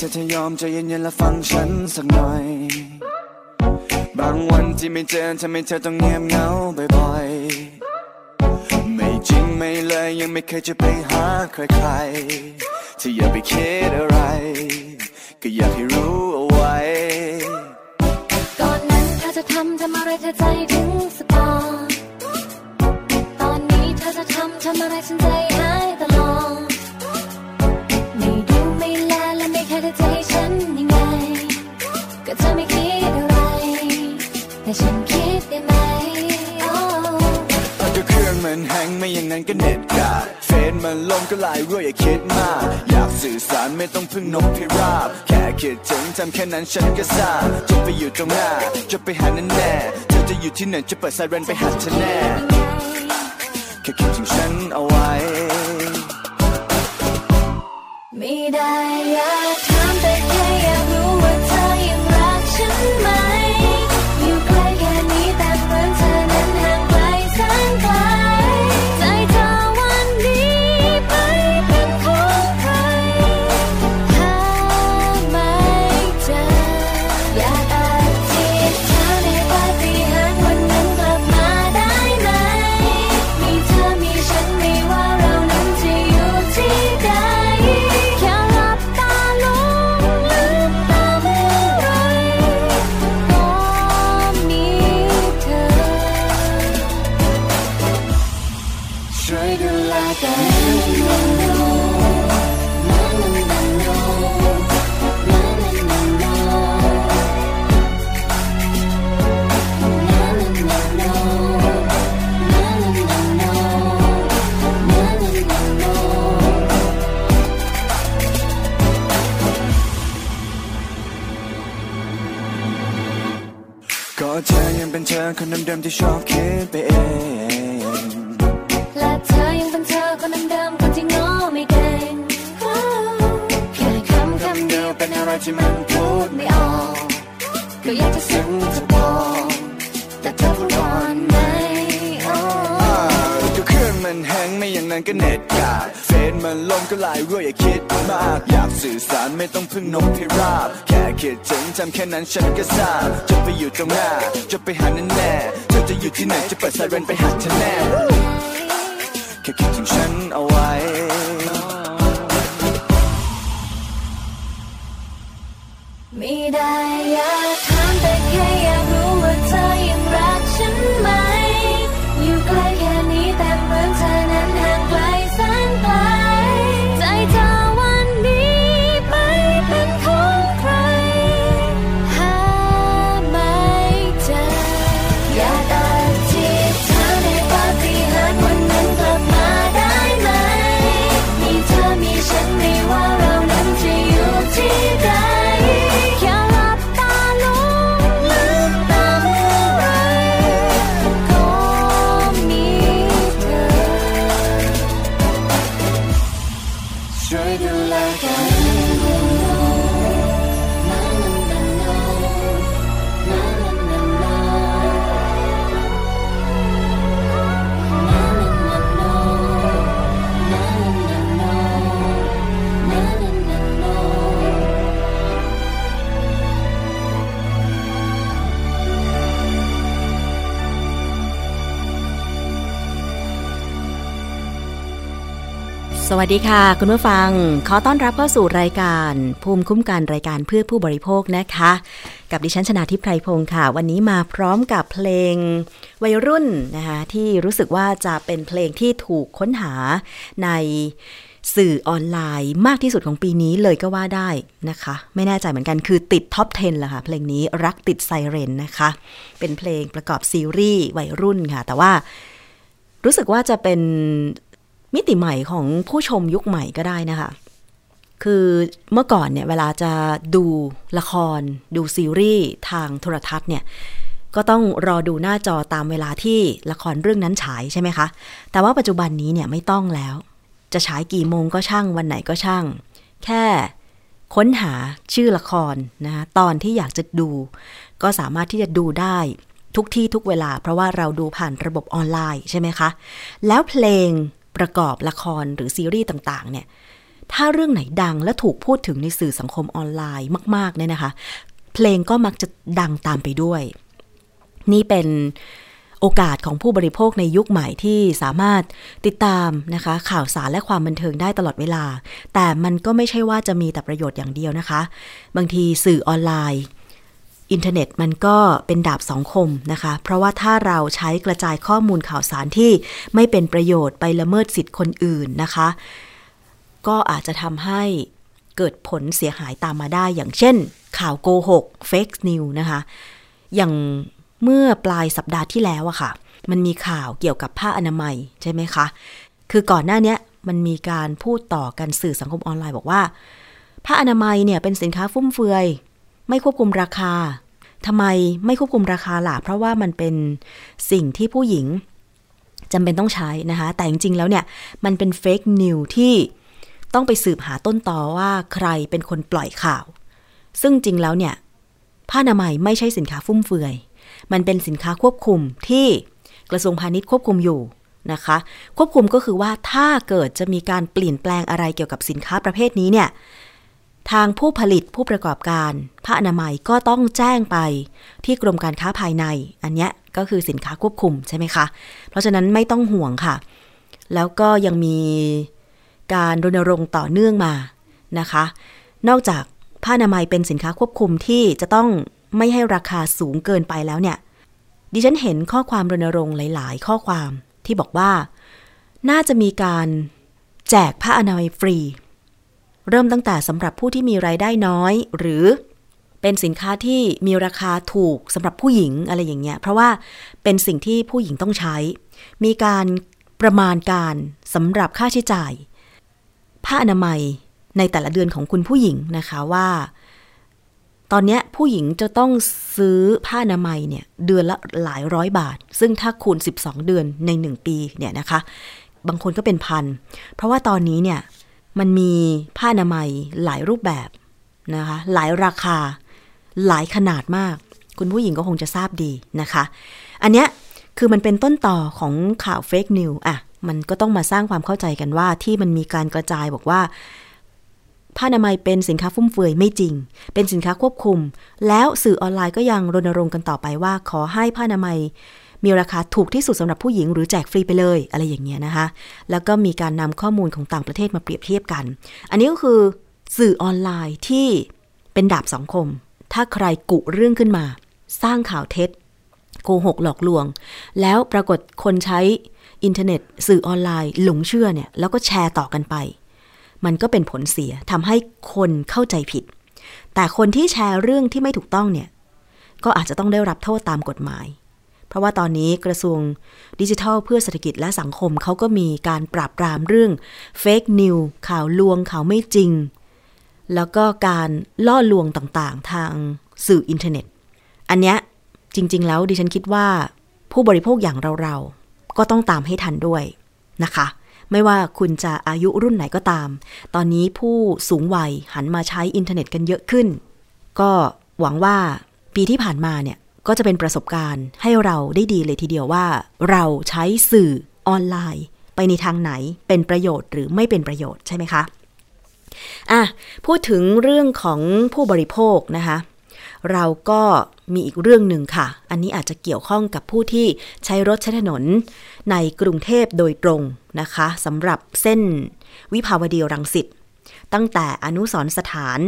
เธอจะยอมใจเย็นๆและฟังฉันสักหน่อย บางวันที่ไม่เจอทำให้เธอต้องเงียบเหงาบ่อยๆ ไม่จริงไม่เลยยังไม่เคยจะไปหาใครๆที่อย่าไปคิดอะไร ก็อยากให้รู้เอาไว้ ก่อนนั้นเธอจะทำทำอะไรเธอใจถึงสปอร์ตอนนี้เธอจะทำทำอะไรฉันใจ นั้นก็เน็ตกาดเฟซมันลมก็หลายรั่วอย่าคิดมาก อยากสื่อสารไม่ต้องพึ่งนกพิราบ แค่คิดถึงทำแค่นั้นฉันก็ทราบจะไปอยู่ตรงหน้า จะไปหาแน่แน่เธอจะอยู่ที่ไหนจะเปิดไซเรนไปหาเธอแน่แค่คิดถึงฉันเอาไว้ ไม่ได้อยาก อยังเธอคนเดิมๆที่ชอบคิดไปเอง และเธอยังเป็นเธอคนเดิมๆคนที่งอไม่เก่งแค่คำคำเดียวเป็นอะไรที่มันพูดไม่ออก ก็อยากจะซึ้งจะบอกแต่เธอพูดก่อน มันก็เน็ตกาดเฟซมันลมก็หลายรั่วอย่าคิดมาก อยากสื่อสารไม่ต้องพึ่งนกพิราบ แค่คิดถึงทำแค่นั้นฉันก็ทราบจะไปอยู่ตรงหน้า จะไปหาแน่แน่เธอจะอยู่ที่ไหนจะเปิดไซเรนไปหาเธอแน่แค่คิดถึงฉันเอาไว้ไม่ได้อยาก วัสดีค่ะ คุณผู้ฟัง ขอต้อนรับเข้าสู่รายการ ภูมิคุ้มกันรายการเพื่อผู้บริโภคนะคะ กับดิฉันชนาทิพไพรพงศ์ค่ะ วันนี้มาพร้อมกับเพลงวัยรุ่นนะคะที่รู้สึกว่าจะเป็นเพลงที่ถูกค้นหาในสื่อออนไลน์มากที่สุดของปีนี้เลยก็ว่าได้นะคะ ไม่แน่ใจเหมือนกันคือติดท็อป 10ละค่ะ เพลงนี้รักติดไซเรนนะคะ เป็นเพลงประกอบซีรีส์วัยรุ่นค่ะ แต่ว่ารู้สึกว่าจะเป็น มิติใหม่ของผู้ชมยุคใหม่ก็ได้นะคะ คือเมื่อก่อนเนี่ยเวลาจะดูละคร ดูซีรีส์ทางโทรทัศน์เนี่ยก็ต้องรอดูหน้าจอตามเวลาที่ละครเรื่องนั้นฉายใช่ไหมคะ แต่ว่าปัจจุบันนี้เนี่ยไม่ต้องแล้ว จะฉายกี่โมงก็ช่างวันไหนก็ช่าง แค่ค้นหาชื่อละครนะคะตอนที่อยากจะดู ก็สามารถที่จะดูได้ทุกที่ทุกเวลา เพราะว่าเราดูผ่านระบบออนไลน์ใช่ไหมคะ แล้วเพลง ประกอบละครหรือซีรีส์ต่างๆ เนี่ย ถ้าเรื่องไหนดังและถูกพูดถึงในสื่อสังคมออนไลน์มากๆเนี่ยนะคะ เพลงก็มักจะดังตามไปด้วย นี่เป็นโอกาสของผู้บริโภคในยุคใหม่ที่สามารถติดตามนะคะ ข่าวสารและความบันเทิงได้ตลอดเวลา แต่มันก็ไม่ใช่ว่าจะมีแต่ประโยชน์อย่างเดียวนะคะ บางทีสื่อออนไลน์ อินเทอร์เน็ตมันก็เป็นดาบสองคมนะคะ เพราะว่าถ้าเราใช้กระจายข้อมูลข่าวสารที่ไม่เป็นประโยชน์ไปละเมิดสิทธิ์คนอื่นนะคะ ก็อาจจะทำให้เกิดผลเสียหายตามมาได้ อย่างเช่น ข่าวโกหก fake news นะคะ อย่างเมื่อปลายสัปดาห์ที่แล้วอะค่ะ มันมีข่าวเกี่ยวกับผ้าอนามัยใช่ไหมคะ คือก่อนหน้านี้มันมีการพูดต่อกันสื่อสังคมออนไลน์บอกว่าผ้าอนามัยเนี่ยเป็นสินค้าฟุ่มเฟือย ไม่ควบคุมราคาทำไมไม่ควบคุมราคาล่ะ เพราะว่ามันเป็นสิ่งที่ผู้หญิงจำเป็นต้องใช้นะคะ แต่จริงๆ แล้วเนี่ย มันเป็นเฟกนิวที่ต้องไปสืบหาต้นตอว่าใครเป็นคนปล่อยข่าว ซึ่งจริงแล้วเนี่ย ผ้าอนามัยไม่ใช่สินค้าฟุ่มเฟือย มันเป็นสินค้าควบคุมที่กระทรวงพาณิชย์ควบคุมอยู่นะคะ ควบคุมก็คือว่าถ้าเกิดจะมีการเปลี่ยนแปลงอะไรเกี่ยวกับสินค้าประเภทนี้เนี่ย ทางผู้ผลิตผู้ประกอบการผ้าอนามัยก็ต้องแจ้งไปที่กรมการค้าภายใน อันนี้ก็คือสินค้าควบคุมใช่ไหมคะ เพราะฉะนั้นไม่ต้องห่วงค่ะ แล้วก็ยังมีการรณรงค์ต่อเนื่องมานะคะ นอกจากผ้าอนามัยเป็นสินค้าควบคุมที่จะต้องไม่ให้ราคาสูงเกินไปแล้วเนี่ย ดิฉันเห็นข้อความรณรงค์หลาย ๆ ข้อความที่บอกว่า น่าจะมีการแจกผ้าอนามัยฟรี เริ่มตั้งแต่สำหรับผู้ที่มีรายได้น้อย หรือเป็นสินค้าที่มีราคาถูกสำหรับผู้หญิงอะไรอย่างเงี้ย เพราะว่าเป็นสิ่งที่ผู้หญิงต้องใช้ มีการประมาณการสำหรับค่าใช้จ่าย ผ้าอนามัยในแต่ละเดือนของคุณผู้หญิงนะคะว่า ตอนนี้ผู้หญิงจะต้องซื้อผ้าอนามัยเนี่ยเดือนละหลายร้อยบาท ซึ่งถ้าคูณ 12 เดือนใน 1 ปีเนี่ยนะคะ บางคนก็เป็นพัน เพราะว่าตอนนี้เนี่ย มันมีผ้าอนามัยหลายรูปแบบนะคะ หลายราคา หลายขนาดมาก คุณผู้หญิงก็คงจะทราบดีนะคะ อันเนี้ยคือมันเป็นต้นต่อของข่าวเฟกนิวอะมันก็ต้องมาสร้างความเข้าใจกันว่าที่มันมีการกระจายบอกว่าผ้าอนามัยเป็นสินค้าฟุ่มเฟือยไม่จริง เป็นสินค้าควบคุม แล้วสื่อออนไลน์ก็ยังรณรงค์กันต่อไปว่า ขอให้ผ้าอนามัย มีราคาถูกที่สุดสำหรับผู้หญิงหรือแจกฟรีไปเลยอะไรอย่างเงี้ยนะคะ แล้วก็มีการนำข้อมูลของต่างประเทศมาเปรียบเทียบกัน อันนี้ก็คือสื่อออนไลน์ที่เป็นดาบสองคม ถ้าใครกุเรื่องขึ้นมา สร้างข่าวเท็จโกหกหลอกลวง แล้วปรากฏคนใช้อินเทอร์เน็ต สื่อออนไลน์ หลงเชื่อเนี่ยแล้วก็แชร์ต่อกันไป มันก็เป็นผลเสียทำให้คนเข้าใจผิด แต่คนที่แชร์เรื่องที่ไม่ถูกต้องเนี่ยก็อาจจะต้องได้รับโทษตามกฎหมาย เพราะว่าตอนนี้กระทรวงดิจิทัลเพื่อเศรษฐกิจและสังคมเขาก็มีการปราบปรามเรื่องเฟกนิวข่าวลวงข่าวไม่จริง แล้วก็การล่อลวงต่างๆ ทางสื่ออินเทอร์เน็ต อันเนี้ยจริง ๆ แล้วดิฉันคิดว่าผู้บริโภคอย่างเราๆ ก็ต้องตามให้ทันด้วยนะคะ ไม่ว่าคุณจะอายุรุ่นไหนก็ตาม ตอนนี้ผู้สูงวัยหันมาใช้อินเทอร์เน็ตกันเยอะขึ้น ก็หวังว่าปีที่ผ่านมาเนี่ย ก็จะเป็นประสบการณ์ให้เราได้ดีเลยทีเดียวว่า เราใช้สื่อออนไลน์ ไปในทางไหนเป็นประโยชน์หรือไม่เป็นประโยชน์ใช่ไหมคะอะพูดถึงเรื่องของผู้บริโภคนะคะ เราก็มีอีกเรื่องหนึ่งค่ะ อันนี้อาจจะเกี่ยวข้องกับผู้ที่ใช้รถใช้ถนนในกรุงเทพโดยตรงนะคะสำหรับเส้นวิภาวดีรังสิตตั้งแต่อนุสรสถาน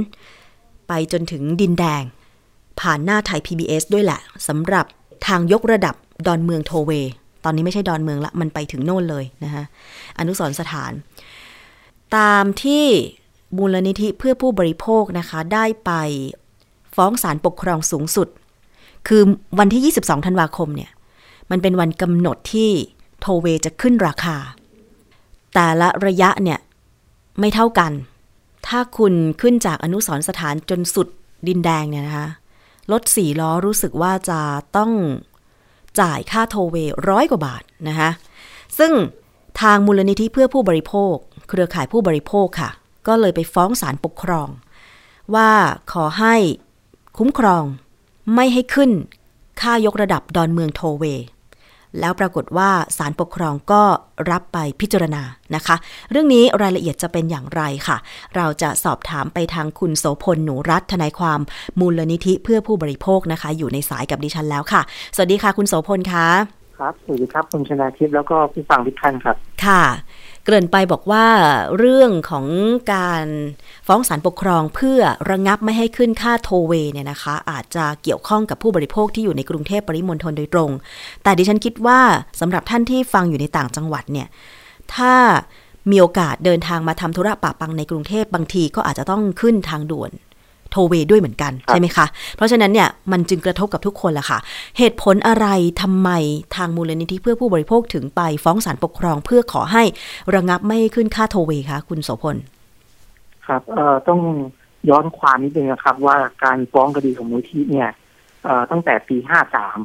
ไปจนถึงดินแดง ผ่านหน้าไทย PBS ด้วยแหละสำหรับทางยกระดับดอนเมืองโทเว ตอนนี้ไม่ใช่ดอนเมืองละ มันไปถึงโน่นเลยนะคะอนุสรณ์สถาน ตามที่มูลนิธิเพื่อผู้บริโภคนะคะ ได้ไปฟ้องศาลปกครองสูงสุด คือวันที่ 22 ธันวาคมเนี่ย มันเป็นวันกำหนดที่โทเวจะขึ้นราคา แต่ละระยะเนี่ย ไม่เท่ากัน ถ้าคุณขึ้นจากอนุสรณ์สถานจนสุดดินแดงเนี่ยนะคะ รถสี่ล้อรู้สึกว่าจะต้องจ่ายค่าโทเวร้อยกว่าบาทนะคะซึ่งทางมูลนิธิเพื่อผู้บริโภค เครือข่ายผู้บริโภคค่ะ ก็เลยไปฟ้องศาลปกครอง ว่าขอให้คุ้มครองไม่ให้ขึ้นค่ายกระดับดอนเมืองโทเว แล้วปรากฏว่าศาลปกครองก็รับไปพิจารณานะคะ เรื่องนี้รายละเอียดจะเป็นอย่างไรค่ะ เราจะสอบถามไปทางคุณโสพลหนูรัตน์ทนายความมูลนิธิเพื่อผู้บริโภคนะคะ อยู่ในสายกับดิฉันแล้วค่ะ สวัสดีค่ะ คุณโสพลคะครับสวัสดีครับคุณชนาทิพย์แล้วก็ผู้ฟังทุกท่านครับ ค่ะ เกริ่นไปบอกว่าเรื่องของการฟ้องศาลปกครองเพื่อระงับไม่ให้ขึ้นค่าโทเวเนี่ยนะคะ อาจจะเกี่ยวข้องกับผู้บริโภคที่อยู่ในกรุงเทพปริมณฑลโดยตรง แต่ดิฉันคิดว่าสำหรับท่านที่ฟังอยู่ในต่างจังหวัดเนี่ยถ้ามีโอกาสเดินทางมาทำธุระปะปังในกรุงเทพบางทีก็อาจจะต้องขึ้นทางด่วน โทเวด้วยเหมือนกันครับใช่ไหมคะ เพราะฉะนั้นเนี่ยมันจึงกระทบกับทุกคนแหละค่ะ เหตุผลอะไรทำไมทางมูลนิธิเพื่อผู้บริโภคถึงไปฟ้องศาลปกครองเพื่อขอให้ระงับไม่ให้ขึ้นค่าโทเวคะคุณโสพล ครับเอ่อต้องย้อนความนิดนึงนะครับ ว่าการฟ้องคดีของมูลที่เนี่ยเอ่อตั้งแต่ปีห้าสาม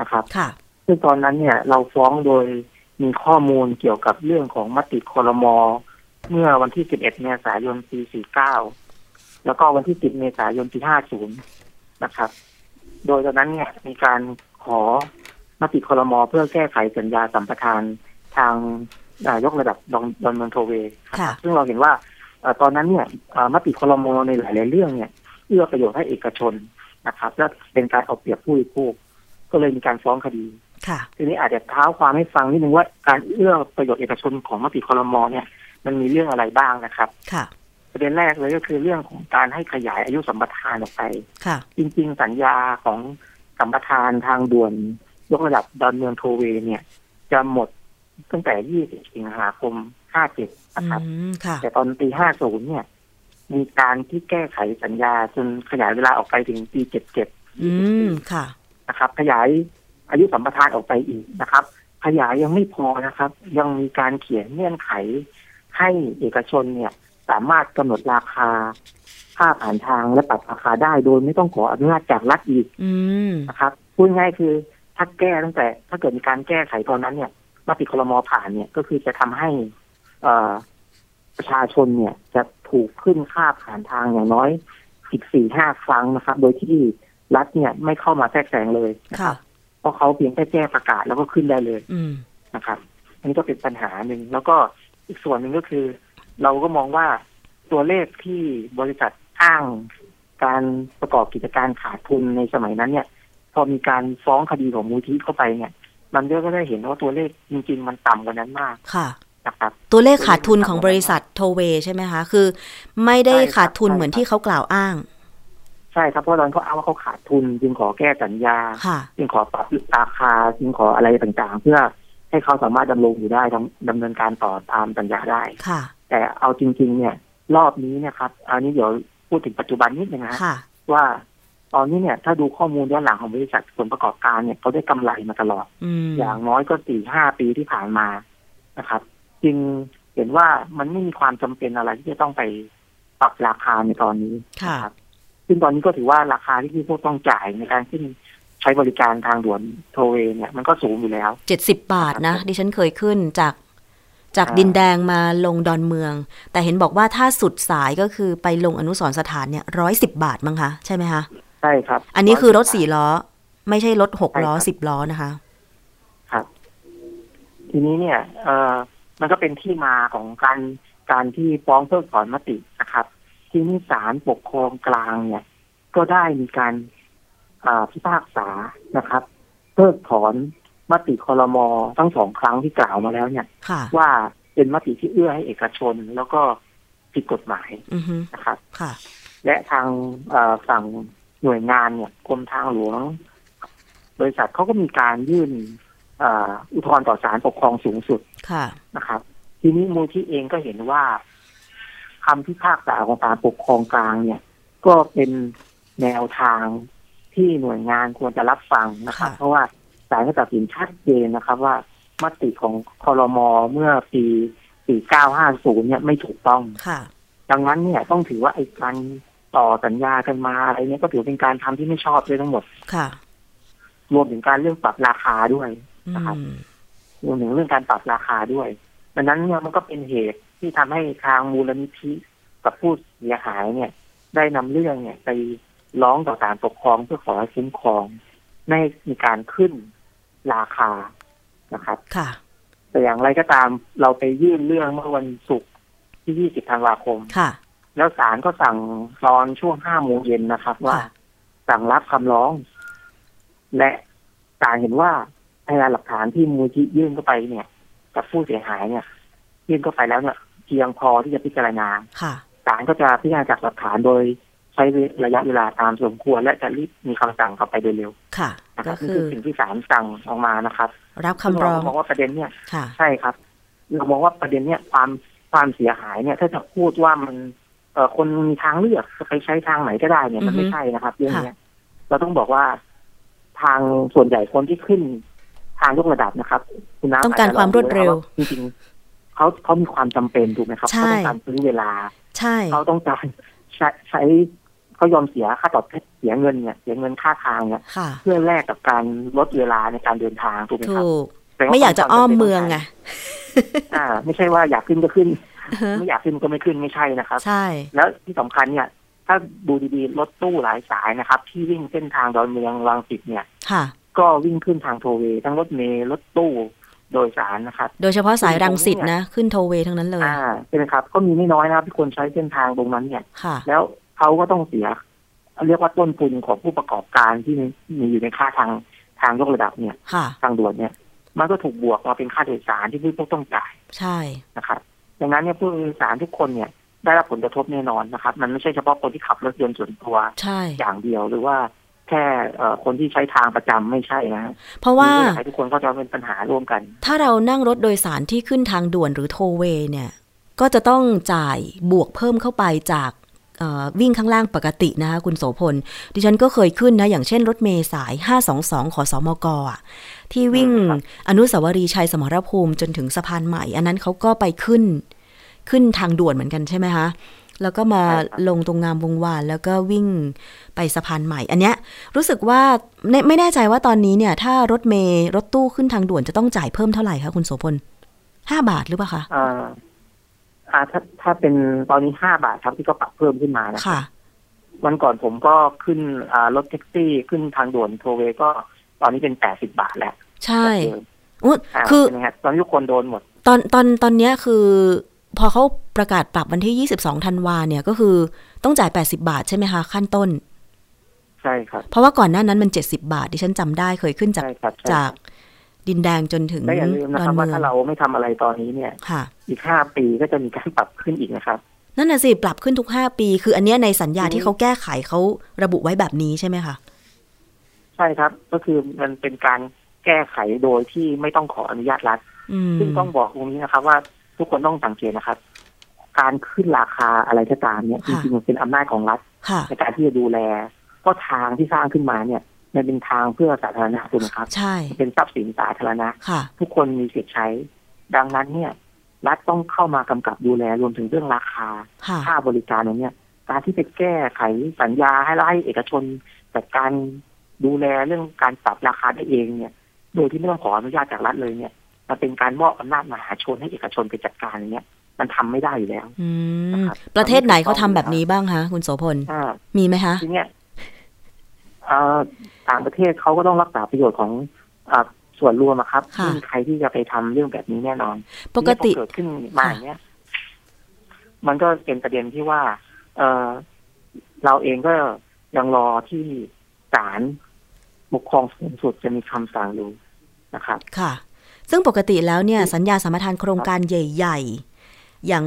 นะครับค่ะซึ่งตอนนั้นเนี่ยเราฟ้องโดยมีข้อมูลเกี่ยวกับเรื่องของมติคอรมอเมื่อวันที่ 11 เมษายน ปี 49 แล้วก็วันที่ 10 เมษายนปี 50 นะครับ โดยตอนนั้นเนี่ยมีการขอมติคอรมอเพื่อแก้ไขสัญญาสัมปทานทางอ่ายกระดับดอนดอนเมืองโทเวครับค่ะซึ่งเราเห็นว่าเอ่อตอนนั้นเนี่ยเอ่อมติคอรมอในหลาย ๆ เรื่องเนี่ยเอื้อประโยชน์ให้เอกชนนะครับ และเป็นการเอาเปรียบผู้บริโภคก็เลยมีการฟ้องคดีค่ะทีนี้อาจจะเท้าความให้ฟังนิดนึงว่าการเอื้อประโยชน์เอกชนของมติคอรมอเนี่ย มันมีเรื่องอะไรบ้างนะครับค่ะ ประเด็นแรกเลยก็คือเรื่องของการให้ขยายอายุสัมปทานออกไป ค่ะ จริง ๆ สัญญาของสัมปทานทางด่วนยกระดับดอนเมืองโทเวเนี่ย จะหมดตั้งแต่ 20 สิงหาคม 57 นะครับอืมค่ะแต่ตอนปี 50 เนี่ย มีการที่แก้ไขสัญญาจนขยายเวลาออกไปถึงปี 77 อืม ค่ะ นะครับ ขยายอายุสัมปทานออกไปอีกนะครับ ขยายยังไม่พอนะครับ ยังมีการเขียนเงื่อนไขให้เอกชนเนี่ย สามารถกำหนดราคาค่าผ่านทางและปรับราคาได้โดยไม่ต้องขออนุญาตจากรัฐอีกอืมนะครับพูดง่ายๆคือถ้าแก้ตั้งแต่ ถ้าเกิดมีการแก้ไขตอนนั้นเนี่ยมติคลมผ่านเนี่ยก็คือจะทำให้เอ่อประชาชนเนี่ยจะถูกขึ้นค่าผ่านทางอย่างน้อยอีกสี่ห้าครั้งนะครับ โดยที่รัฐเนี่ยไม่เข้ามาแทรกแซงเลยนะคค่ะรับเพราะเขาเพียงแค่แจ้งประกาศแล้วก็ขึ้นได้เลยอืมนะครับ อันนี้ก็เป็นปัญหาหนึ่งแล้วก็อีกส่วนหนึ่งก็คือ เราก็มองว่าตัวเลขที่บริษัทอ้างการประกอบกิจการขาดทุนในสมัยนั้นเนี่ย พอมีการฟ้องคดีของมูลที่เข้าไปเนี่ย มันก็ได้เห็นว่าตัวเลขจริง ๆ มันต่ำกว่านั้นมากค่ะนะครับตัวเลขขาดทุนของบริษัทโทเวใช่ไหมคะ คือ ไม่ได้ขาดทุนเหมือนที่เขากล่าวอ้าง ใช่ครับเพราะตอนเขาอ้างว่าเขาขาดทุน จึงขอแก้สัญญาค่ะจึงขอปรับราคาจึงขออะไรต่างๆ เพื่อให้เขาสามารถดำรงอยู่ได้ดำดำเนินการต่อตามสัญญาได้ค่ะ แต่เอาจริง ๆ เนี่ย รอบนี้เนะครับอันนี้เดี๋ยวพูดถึงปัจจุบันนิดนึงนะฮะค่ะว่าตอนนี้เนี่ยถ้าดูข้อมูลย้อนหลังของบริษัทผลประกอบการเนี่ยเขาได้กำไรมาตลอดอืมอย่างน้อยก็สี่ห้าปีที่ผ่านมานะครับ จึงเห็นว่ามันไม่มีความจำเป็นอะไรที่จะต้องไปปรับราคาในตอนนี้ค่ะนะครับซึ่งตอนนี้ก็ถือว่าราคาที่ผู้ต้องจ่ายในการขึ้นใช้บริการทางด่วนโทเวเนี่ยมันก็สูงอยู่แล้วเจ็ดสิบบาทนะ ดิฉันเคยขึ้นจาก จากอ่าดินแดงมาลงดอนเมือง แต่เห็นบอกว่าถ้าสุดสายก็คือไปลงอนุสรณ์สถานเนี่ยร้อยสิบบาทมั้งคะใช่ไหมคะใช่ครับ อันนี้คือรถสี่ล้อ ไม่ใช่รถหกล้อใช่ครับสิบล้อนะคะ ครับ ทีนี้เนี่ย เอ่อมันก็เป็นที่มาของการการที่ฟ้องเพิกถอนมตินะครับ ที่นี่ศาลปกครองกลางเนี่ย ก็ได้มีการอ่าพิพากษานะครับ เพิกถอน มติคอรมอทั้งสองครั้งที่กล่าวมาแล้วเนี่ยค่ะว่าเป็นมติที่เอื้อให้เอกชนแล้วก็ผิดกฎหมายอือฮึนะครับค่ะและทางเอ่อฝั่งหน่วยงานเนี่ยกรมทางหลวง บริษัทเขาก็มีการยื่นเอ่ออุทธรณ์ต่อศาลปกครองสูงสุดค่ะนะครับ ทีนี้มูลที่เองก็เห็นว่าคำพิพากษาของศาลปกครองกลางเนี่ย ก็เป็นแนวทางที่หน่วยงานควรจะรับฟังนะครับค่ะเพราะว่า ศาลก็ตัดสินชัดเจนนะครับ ว่ามติของคอรมอเมื่อปี 4950 เนี่ยไม่ถูกต้องค่ะ ดังนั้นเนี่ยต้องถือว่าไอ้การต่อสัญญากันมาอะไรเนี่ยก็ถือเป็นการทำที่ไม่ชอบเลยทั้งหมด ค่ะ รวมถึงการเรื่องปรับราคาด้วยอืนะครับมรวมถึงเรื่องการปรับราคาด้วยดังนั้นเนี่ยมันก็เป็นเหตุที่ทำให้ทางมูลนิธิกับผู้เสียหายเนี่ย ได้นำเรื่องเนี่ย ไปร้องต่อศาลปกครองเพื่อขอให้คุ้มครอง ไม่ให้มีการขึ้นราคานะครับ ค่ะ แต่อย่างไรก็ตามเราไปยื่นเรื่องเมื่อวันศุกร์ที่ 20 ธันวาคม ค่ะ แล้วศาลก็สั่งตอนช่วง 5 โมงเย็นนะครับ ว่าค่ะสั่งรับคำร้อง และศาลเห็นว่าพยานหลักฐานที่มูลที่ยื่นเข้าไปเนี่ย กับผู้เสียหายเนี่ย ยื่นเข้าไปแล้วเนี่ยเพียงพอที่จะพิจารณาค่ะศาลก็จะพิจารณาจากหลักฐานโดย ใช้ระยะเวลาตามสมควร และจะรีบมีคำสั่งเข้าไปโดยเร็ว ค่ะนะคก็รับนี่คืคืออสิ่งที่ศาลสั่งออกมานะครับ รับคำร้องซึ่เามองว่าประเด็นเนี่ยค่ะใช่ครับ เรามองว่าประเด็นเนี่ยความความเสียหายเนี่ยถ้าจะพูดว่ามันเอ่อคนมีทางเลือกจะไปใช้ทางไหนก็ได้เนี่ยมันไม่อือฮึใช่นะครับเรื่องเนี้ยเราต้องบอกว่าทางส่วนใหญ่คนที่ขึ้นทางยกระดับนะครับคุณน้ำต้องการความรวดเร็วจริงๆเขาเขามีความจำเป็นถูกไหมครับใช่เขาต้องการซื้อเวลาใช่เขาต้องการใช้ใช้ เขายอมเสียค่าตอบแทนเสียเงินเนี่ยเสียเงินค่าทางเนี่ยค่ะเพื่อแลกกับการลดเวลาในการเดินทางถูกไหมครับถูกแต่ว่ไม่อยากจะควอ้อมจำป็นเมืองไงอ่า ไม่ใช่ว่าอยากขึ้นก็ขึ้นอือฮะไม่อยากขึ้นก็ไม่ขึ้นไม่ใช่นะครับ ใช่ แล้วที่สำคัญเนี่ยถ้าดูดีๆรถตู้หลายสายนะครับ ที่วิ่งเส้นทางดอนเมืองรังสิตเนี่ยค่ะ ก็วิ่งขึ้นทางโทเวย์ทั้งรถเมล์รถตู้โดยสารนะครับ โดยเฉพาะสายรังสิตนะ ขึ้นโทเวย์ทั้งนั้นเลย อ่าใช่ไหมครับ ก็มีไม่น้อยนะครับที่คนใช้เส้นทางตรงนั้นเนี่ยค่ะแล้ว เขาก็ต้องเสียเรียกว่าต้นทุนของผู้ประกอบการที่มีอยู่ในค่าทางทางยกระดับเนี่ยค่ะทางด่วนเนี่ย มันก็ถูกบวกมาเป็นค่าโดยสารที่ผู้ต้องจ่ายใช่นะครับดังนั้นเนี่ยผู้โดยสารทุกคนเนี่ยได้รับผลกระทบแน่นอนนะครับ มันไม่ใช่เฉพาะคนที่ขับรถยนต์ส่วนตัวใช่อย่างเดียวหรือว่าแค่เอ่อคนที่ใช้ทางประจำไม่ใช่นะ เพราะว่าผู้โดยสรทุกคนก็จะเป็นปัญหาร่วมกัน ถ้าเรานั่งรถโดยสารที่ขึ้นทางด่วนหรือโทเวย์เนี่ย ก็จะต้องจ่ายบวกเพิ่มเข้าไปจากเอ่อ วิ่งข้างล่างปกตินะคะคุณโสพล ดิฉันก็เคยขึ้นนะ อย่างเช่นรถเมย์สาย 522 ขอสมกอะที่วิ่งครับอนุสาวรีย์ชัยสมรภูมิจนถึงสะพานใหม่ อันนั้นเขาก็ไปขึ้น ขึ้นทางด่วนเหมือนกันใช่ไหมคะแล้วก็มาลงตรงงามวงวาน แล้วก็วิ่งไปสะพานใหม่ อันเนี้ยรู้สึกว่าไม่ไม่แน่ใจว่าตอนนี้เนี่ย ถ้ารถเมย์รถตู้ขึ้นทางด่วนจะต้องจ่ายเพิ่มเท่าไหร่คะคุณโสพลห้าบาทหรือเปล่าคะ อ่าอ่าถ้าถ้าเป็นตอนนี้ห้าบาทครับที่ก็ปรับเพิ่มขึ้นมานะค่ะ วันก่อนผมก็ขึ้นอ่ารถแท็กซี่ขึ้นทางด่วนโทเวย์ก็ตอนนี้เป็นแปดสิบาทแล้ว ใช่จากเดิมอุ๊ยอ่าคือใช่ไหมฮะตอนนี้ทุกคนโดนหมด ตอนตอนตอนเนี้ยคือ พอเขาประกาศปรับวันที่ 22ธันวาเนี่ยก็คือต้องจ่าย 80 บาทใช่ไหมคะ ขั้นต้น ใช่ครับ เพราะว่าก่อนหน้านั้นมัน 70 บาทดิฉันจำได้เคยขึ้นจากใช่ครับใช่จาก ดินแดงจนถึงและอย่าลืมนะดอครันบเมืว่าองถ้าเราไม่ทำอะไรตอนนี้เนี่ยค่ะอีกห้าปีก็จะมีการปรับขึ้นอีกนะครับ นั่นน่ะสิปรับขึ้นทุก5ปี คืออันเนี้ยในสัญญาอืมที่เขาแก้ไขเขาระบุไว้แบบนี้ใช่ไหมคะใช่ครับ ก็คือมันเป็นการแก้ไขโดยที่ไม่ต้องขออนุญาตรัฐอืมซึ่งต้องบอกตรงนี้นะครับ ว่าทุกคนต้องสังเกตนะครับ การขึ้นราคาอะไรก็ตามเนี่ยจค่ะริงๆมันเป็นอำนาจของรัฐค่ะในการที่จะดูแล ก็ทางที่สร้างขึ้นมาเนี่ย มันเป็นทางเพื่อสาธารณะถูกไหมครับ ใช่ เป็นทรัพย์สินสาธารณะค่ะทุกคนมีสิทธิ์ใช้ ดังนั้นเนี่ย รัฐต้องเข้ามากำกับดูแลรวมถึงเรื่องราคา ค่ะค่าบริการอย่างเนี้ยการที่ไปแก้ไขสัญญาให้แล้วให้เอกชนจัดการดูแลเรื่องการปรับราคาได้เองเนี่ย โดยที่ไม่ต้องขออนุญาตจากรัฐเลยเนี่ยมันเป็นการมอบอำนาจมหาชนให้เอกชนไปจัดการอย่างเงี้ยมันทำไม่ได้อยู่แล้วอืมนะครับประเทศไหนเขาทำแบบนี้บ้างคะคุณโสพลอ่ามีไหมคะทีเนี้ยเอ่อ ต่างประเทศเขาก็ต้องรักษาประโยชน์ของอ่าส่วนรวมอะครับค่ะไม่มีใครที่จะไปทำเรื่องแบบนี้แน่นอน ปกติทีนี้พอเกิดขึ้นมาอย่างเนี้ยมันก็เป็นประเด็นที่ว่า เออเราเองก็ยังรอที่ศาลปกครองสูงสุดจะมีคำสั่งอยู่นะครับ ค่ะ ซึ่งปกติแล้วเนี่ย สัญญาสัมปทานโครงการใหญ่ ๆ อย่าง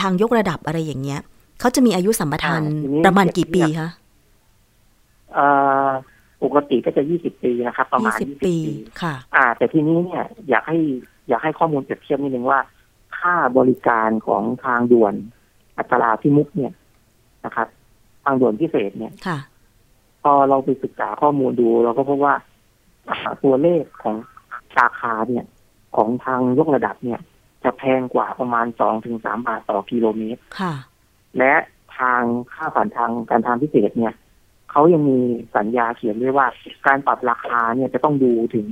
ทางยกระดับอะไรอย่างเงี้ยเขาจะมีอายุสัมปทานอ่าทีนี้ประมาณกี่ปีคะเอ่อ ปกติก็จะยี่สิบปีนะครับ ประมาณยี่สิบยี่สิบปีปีค่ะ อ่า แต่ทีนี้เนี่ย อยากให้อยากให้ข้อมูลเปรียบเทียบนิดนึงว่า ค่าบริการของทางด่วนอัตราพิมุกเนี่ยนะครับ ทางด่วนพิเศษเนี่ยค่ะ พอเราไปศึกษาข้อมูลดู เราก็พบว่าอ่าตัวเลขของราคาเนี่ย ของทางยกระดับเนี่ย จะแพงกว่าประมาณสองถึงสามบาทต่อกิโลเมตรค่ะ และทางค่าผ่านทางการทางพิเศษเนี่ย เขายังมีสัญญาเขียนไว้ว่า การปรับราคาเนี่ยจะต้องดูถึง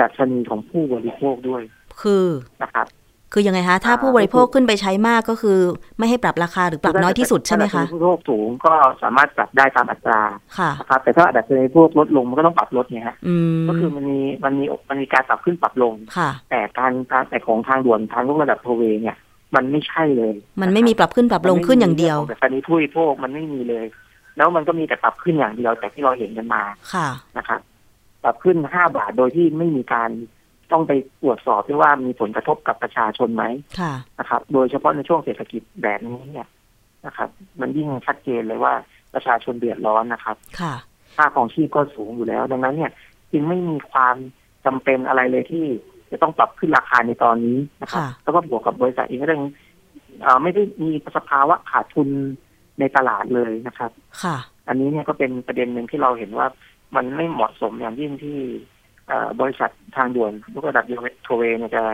ดัชนีของผู้บริโภคด้วย คือนะครับคือยังไงคะถ้าอ่าผู้บริโภคขึ้นไปใช้มากก็คือ ไม่ให้ปรับราคาหรือปรับน้อยที่สุดใช่ไหมคะถ้าดัชนีผู้บริโภคสูงก็สามารถปรับได้ตามอัตราค่ะนะครับแต่ถ้าดัชนีผู้บริโภคลดลงมันก็ต้องปรับลดไงฮะอืมก็คือมันมีมันมีมันมีการปรับขึ้นปรับลงค่ะ แต่การการแต่ของทางด่วนทางยกระดับโทเวย์เนี่ย มันไม่ใช่เลย มันไม่มีปรับขึ้นปรับลงขึ้นอย่างเดียวแต่ตอนนี้ผู้บริโภคมันไม่มีเลย แล้วมันก็มีแต่ปรับขึ้นอย่างเดียวแต่ที่เราเห็นกันมาค่ะนะครับปรับขึ้นห้าบาทโดยที่ไม่มีการต้องไปตรวจสอบด้วยว่ามีผลกระทบกับประชาชนไหมค่ะนะครับ โดยเฉพาะในช่วงเศรษฐกิจแบบนี้เนี่ยนะครับ มันยิ่งชัดเจนเลยว่าประชาชนเดือดร้อนนะครับ ค่ะค่าของชีพก็สูงอยู่แล้ว ดังนั้นเนี่ยจึงไม่มีความจำเป็นอะไรเลยที่จะต้องปรับขึ้นราคาในตอนนี้นะครับค่ะแล้วก็บวกกับบริษัทเองก็ยังเอ่อไม่ได้มีสภาวะขาดทุน ในตลาดเลยนะครับ ค่ะ อันนี้เนี่ยก็เป็นประเด็นหนึ่งที่เราเห็นว่ามันไม่เหมาะสมอย่างยิ่งที่เอ่อบริษัททางด่วนยกระดับโทเวเนี่ยจะ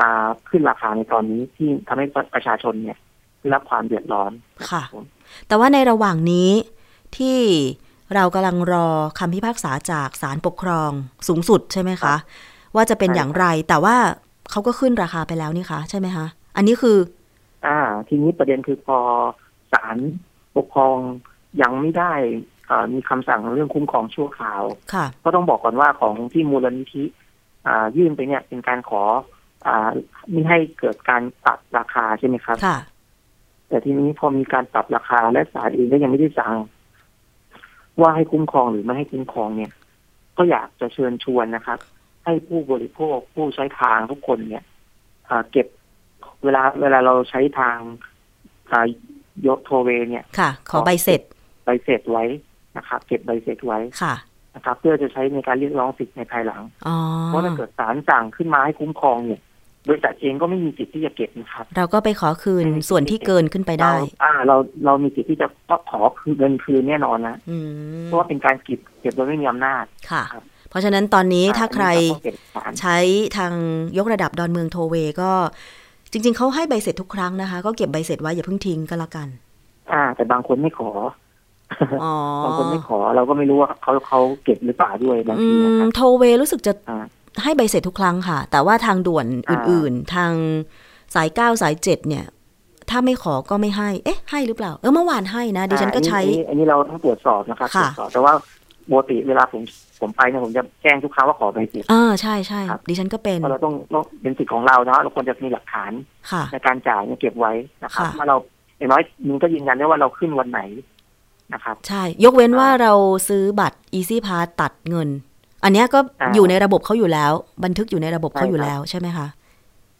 มาขึ้นราคาในตอนนี้ที่ทำให้ประชาชนเนี่ยได้รับความเดือดร้อนค่ะผมแต่ว่าในระหว่างนี้ที่เรากำลังรอคำพิพากษาจากศาลปกครองสูงสุดใช่ไหมคะ ว่าจะเป็นอย่างไรแต่ว่าเขาก็ขึ้นราคาไปแล้วนี่คะใช่ไหมคะ อันนี้คือ อ่า ทีนี้ประเด็นคือพอ ศาลปกครองยังไม่ได้เอ่อมีคำสั่งเรื่องคุ้มครองชั่วคราวค่ะก็ต้องบอกก่อนว่าของที่มูลนิธิอ่ายื่นไปเนี่ยเป็นการขออ่าไม่ให้เกิดการปรับราคาใช่ไหมครับค่ะแต่ทีนี้พอมีการปรับราคาและศาลเองก็ยังไม่ได้สั่งว่าให้คุ้มครองหรือไม่ให้คุ้มครองเนี่ย ก็อยากจะเชิญชวนนะครับ ให้ผู้บริโภคผู้ใช้ทางทุกคนเนี่ยอ่าเก็บเวลาเวลาเราใช้ทางอ่า ยกโทเวเนี่ยค่ะ ขอใบเสร็จ ใบเสร็จไว้นะครับเก็บใบเสร็จไว้ค่ะนะครับเพื่อจะใช้ในการเรียกร้องสิทธิ์ในภายหลังอ๋อเพราะถ้าเกิดศาลสั่งขึ้นมาให้คุ้มครองเนี่ยบริษัทเองก็ไม่มีสิทธิ์ที่จะเก็บนะครับ เราก็ไปขอคืนส่วนที่เกินขึ้นไปได้เราอ่า เราเรามีสิทธิ์ที่จะขอคืนเงินคืนแน่นอนนะอืมเพราะว่าเป็นการเก็บเก็บโดยไม่มีอำนาจค่ะครับเพราะฉะนั้นตอนนี้อ่ถ้าใครอันนี้ก็ต้องเก็บศาลใช้ทางยกระดับดอนเมืองโทเวก็ จริง ๆเขาให้ใบเสร็จทุกครั้งนะคะ ก็เก็บใบเสร็จไว้อย่าเพิ่งทิ้งก็แล้วกัน อ่า แต่บางคนไม่ขออ๋อบางคนไม่ขอเราก็ไม่รู้ว่าเขาเขาเก็บหรือเปล่าด้วยบางอืทีนะคมรับโทเวรู้สึกจะอ่าให้ใบเสร็จทุกครั้งค่ะ แต่ว่าทางด่วนอ่าอื่น ๆ ทางสายเก้าสายเจ็ดเนี่ย ถ้าไม่ขอก็ไม่ให้ เอ๊ะ ให้หรือเปล่า เออเมื่อวานให้นะดิฉันก็ใช้ อันนี้อันนี้เราต้องตรวจสอบนะครับตรค่ะวจสอบแต่ว่าปกติเวลาผม ผมไปเนี่ยผมจะแจ้งทุกครั้งว่าขอใบเสร็จอ่าใช่ใช่ครับดิฉันก็เป็นเพราะเราต้องต้องเป็นสิทธิ์ของเราเนาะเราควรจะมีหลักฐานค่ะในการจ่ายเนี่ยเก็บไว้นะครับค่ะว่าเราอย่างน้อยมึงก็ยืนยันได้ว่าเราขึ้นวันไหนนะครับใช่ ยกเว้นว่าอ่าเราซื้อบัตร Easy Pass ตัดเงิน อันเนี้ยก็อ่าอยู่ในระบบเขาอยู่แล้ว บันทึกอยู่ในระบบเขาอยู่ใช่ครับแล้วใช่ไหมคะ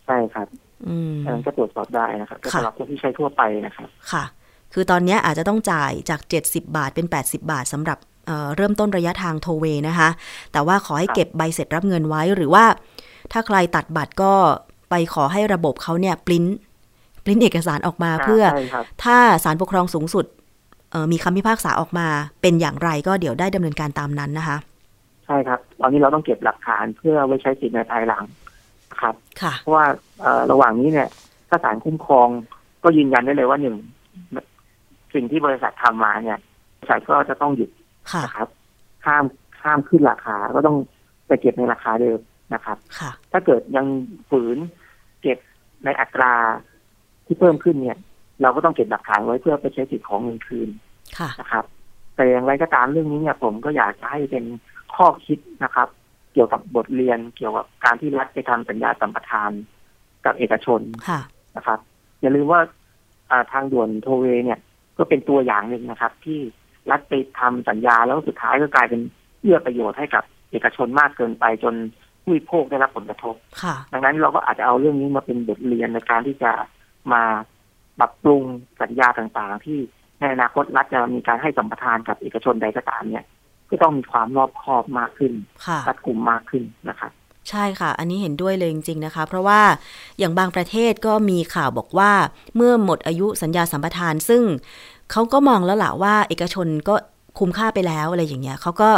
ใช่ครับ อืมอันนั้นก็ตรวจสอบได้นะครับแต่ค่ะสำหรับคนที่ใช้ทั่วไปนะครับ ค่ะ คือตอนเนี้ยอาจจะต้องจ่ายจาก 70 บาทเป็น 80 บาทสำหรับ เอ่อเริ่มต้นระยะทางโทเวนะคะ แต่ว่าขอให้ครับเก็บใบเสร็จรับเงินไว้หรือว่า ถ้าใครตัดบัตรก็ไปขอให้ระบบเขาเนี่ยปริ้นปริ้นเอกสารออกมาเพื่อใช่ครับถ้าศาลปกครองสูงสุดเอ่อมีคำพิพากษาออกมาเป็นอย่างไรก็เดี๋ยวได้ดำเนินการตามนั้นนะคะ ใช่ครับ ตอนนี้เราต้องเก็บหลักฐานเพื่อไว้ใช้สิทธิ์ในภายหลังนะครับค่ะเพราะว่าเอ่อระหว่างนี้เนี่ย ถ้าศาลคุ้มครองก็ยืนยันได้เลยว่าหนึ่งสิ่งที่บริษัททำมาเนี่ยบริษัทก็จะต้องหยุดค่ะ นะครับห้ามห้ามขึ้นราคาก็ต้องไปเก็บในราคาเดิมนะครับค่ะถ้าเกิดยังฝืนเก็บในอัตราที่เพิ่มขึ้นเนี่ย เราก็ต้องเก็บหลักฐานไว้เพื่อไปใช้สิทธิ์ของเงินคืนค่ะนะครับ แต่อย่างไรก็ตามเรื่องนี้เนี่ยผมก็อยากจะให้เป็นข้อคิดนะครับ เกี่ยวกับบทเรียนเกี่ยวกับการที่รัฐไปทำสัญญาสัมปทานกับเอกชนค่ะนะครับ อย่าลืมว่าอ่าทางด่วนโทเวเนี่ย ก็เป็นตัวอย่างหนึ่งนะครับ ที่ รัฐไปทำสัญญาแล้วสุดท้ายก็กลายเป็นเอื้อประโยชน์ให้กับเอกชนมากเกินไปจนผู้บริโภคได้รับผลกระทบค่ะดังนั้นเราก็อาจจะเอาเรื่องนี้มาเป็นบทเรียนในการที่จะมาปรับปรุงสัญญาต่างๆ ที่ในอนาคตรัฐจะมีการให้สัมปทานกับเอกชนใดก็ตามเนี่ยก็ต้องมีความรอบคอบมากขึ้นค่ะรัดกุมมากขึ้นนะครับใช่ค่ะ อันนี้เห็นด้วยเลยจริง ๆ นะคะ เพราะว่าอย่างบางประเทศก็มีข่าวบอกว่าเมื่อหมดอายุสัญญาสัมปทาน ซึ่ง เขาก็มองแล้วล่ะว่า เอกชนก็คุ้มค่าไปแล้วอะไรอย่างเงี้ยเขาก็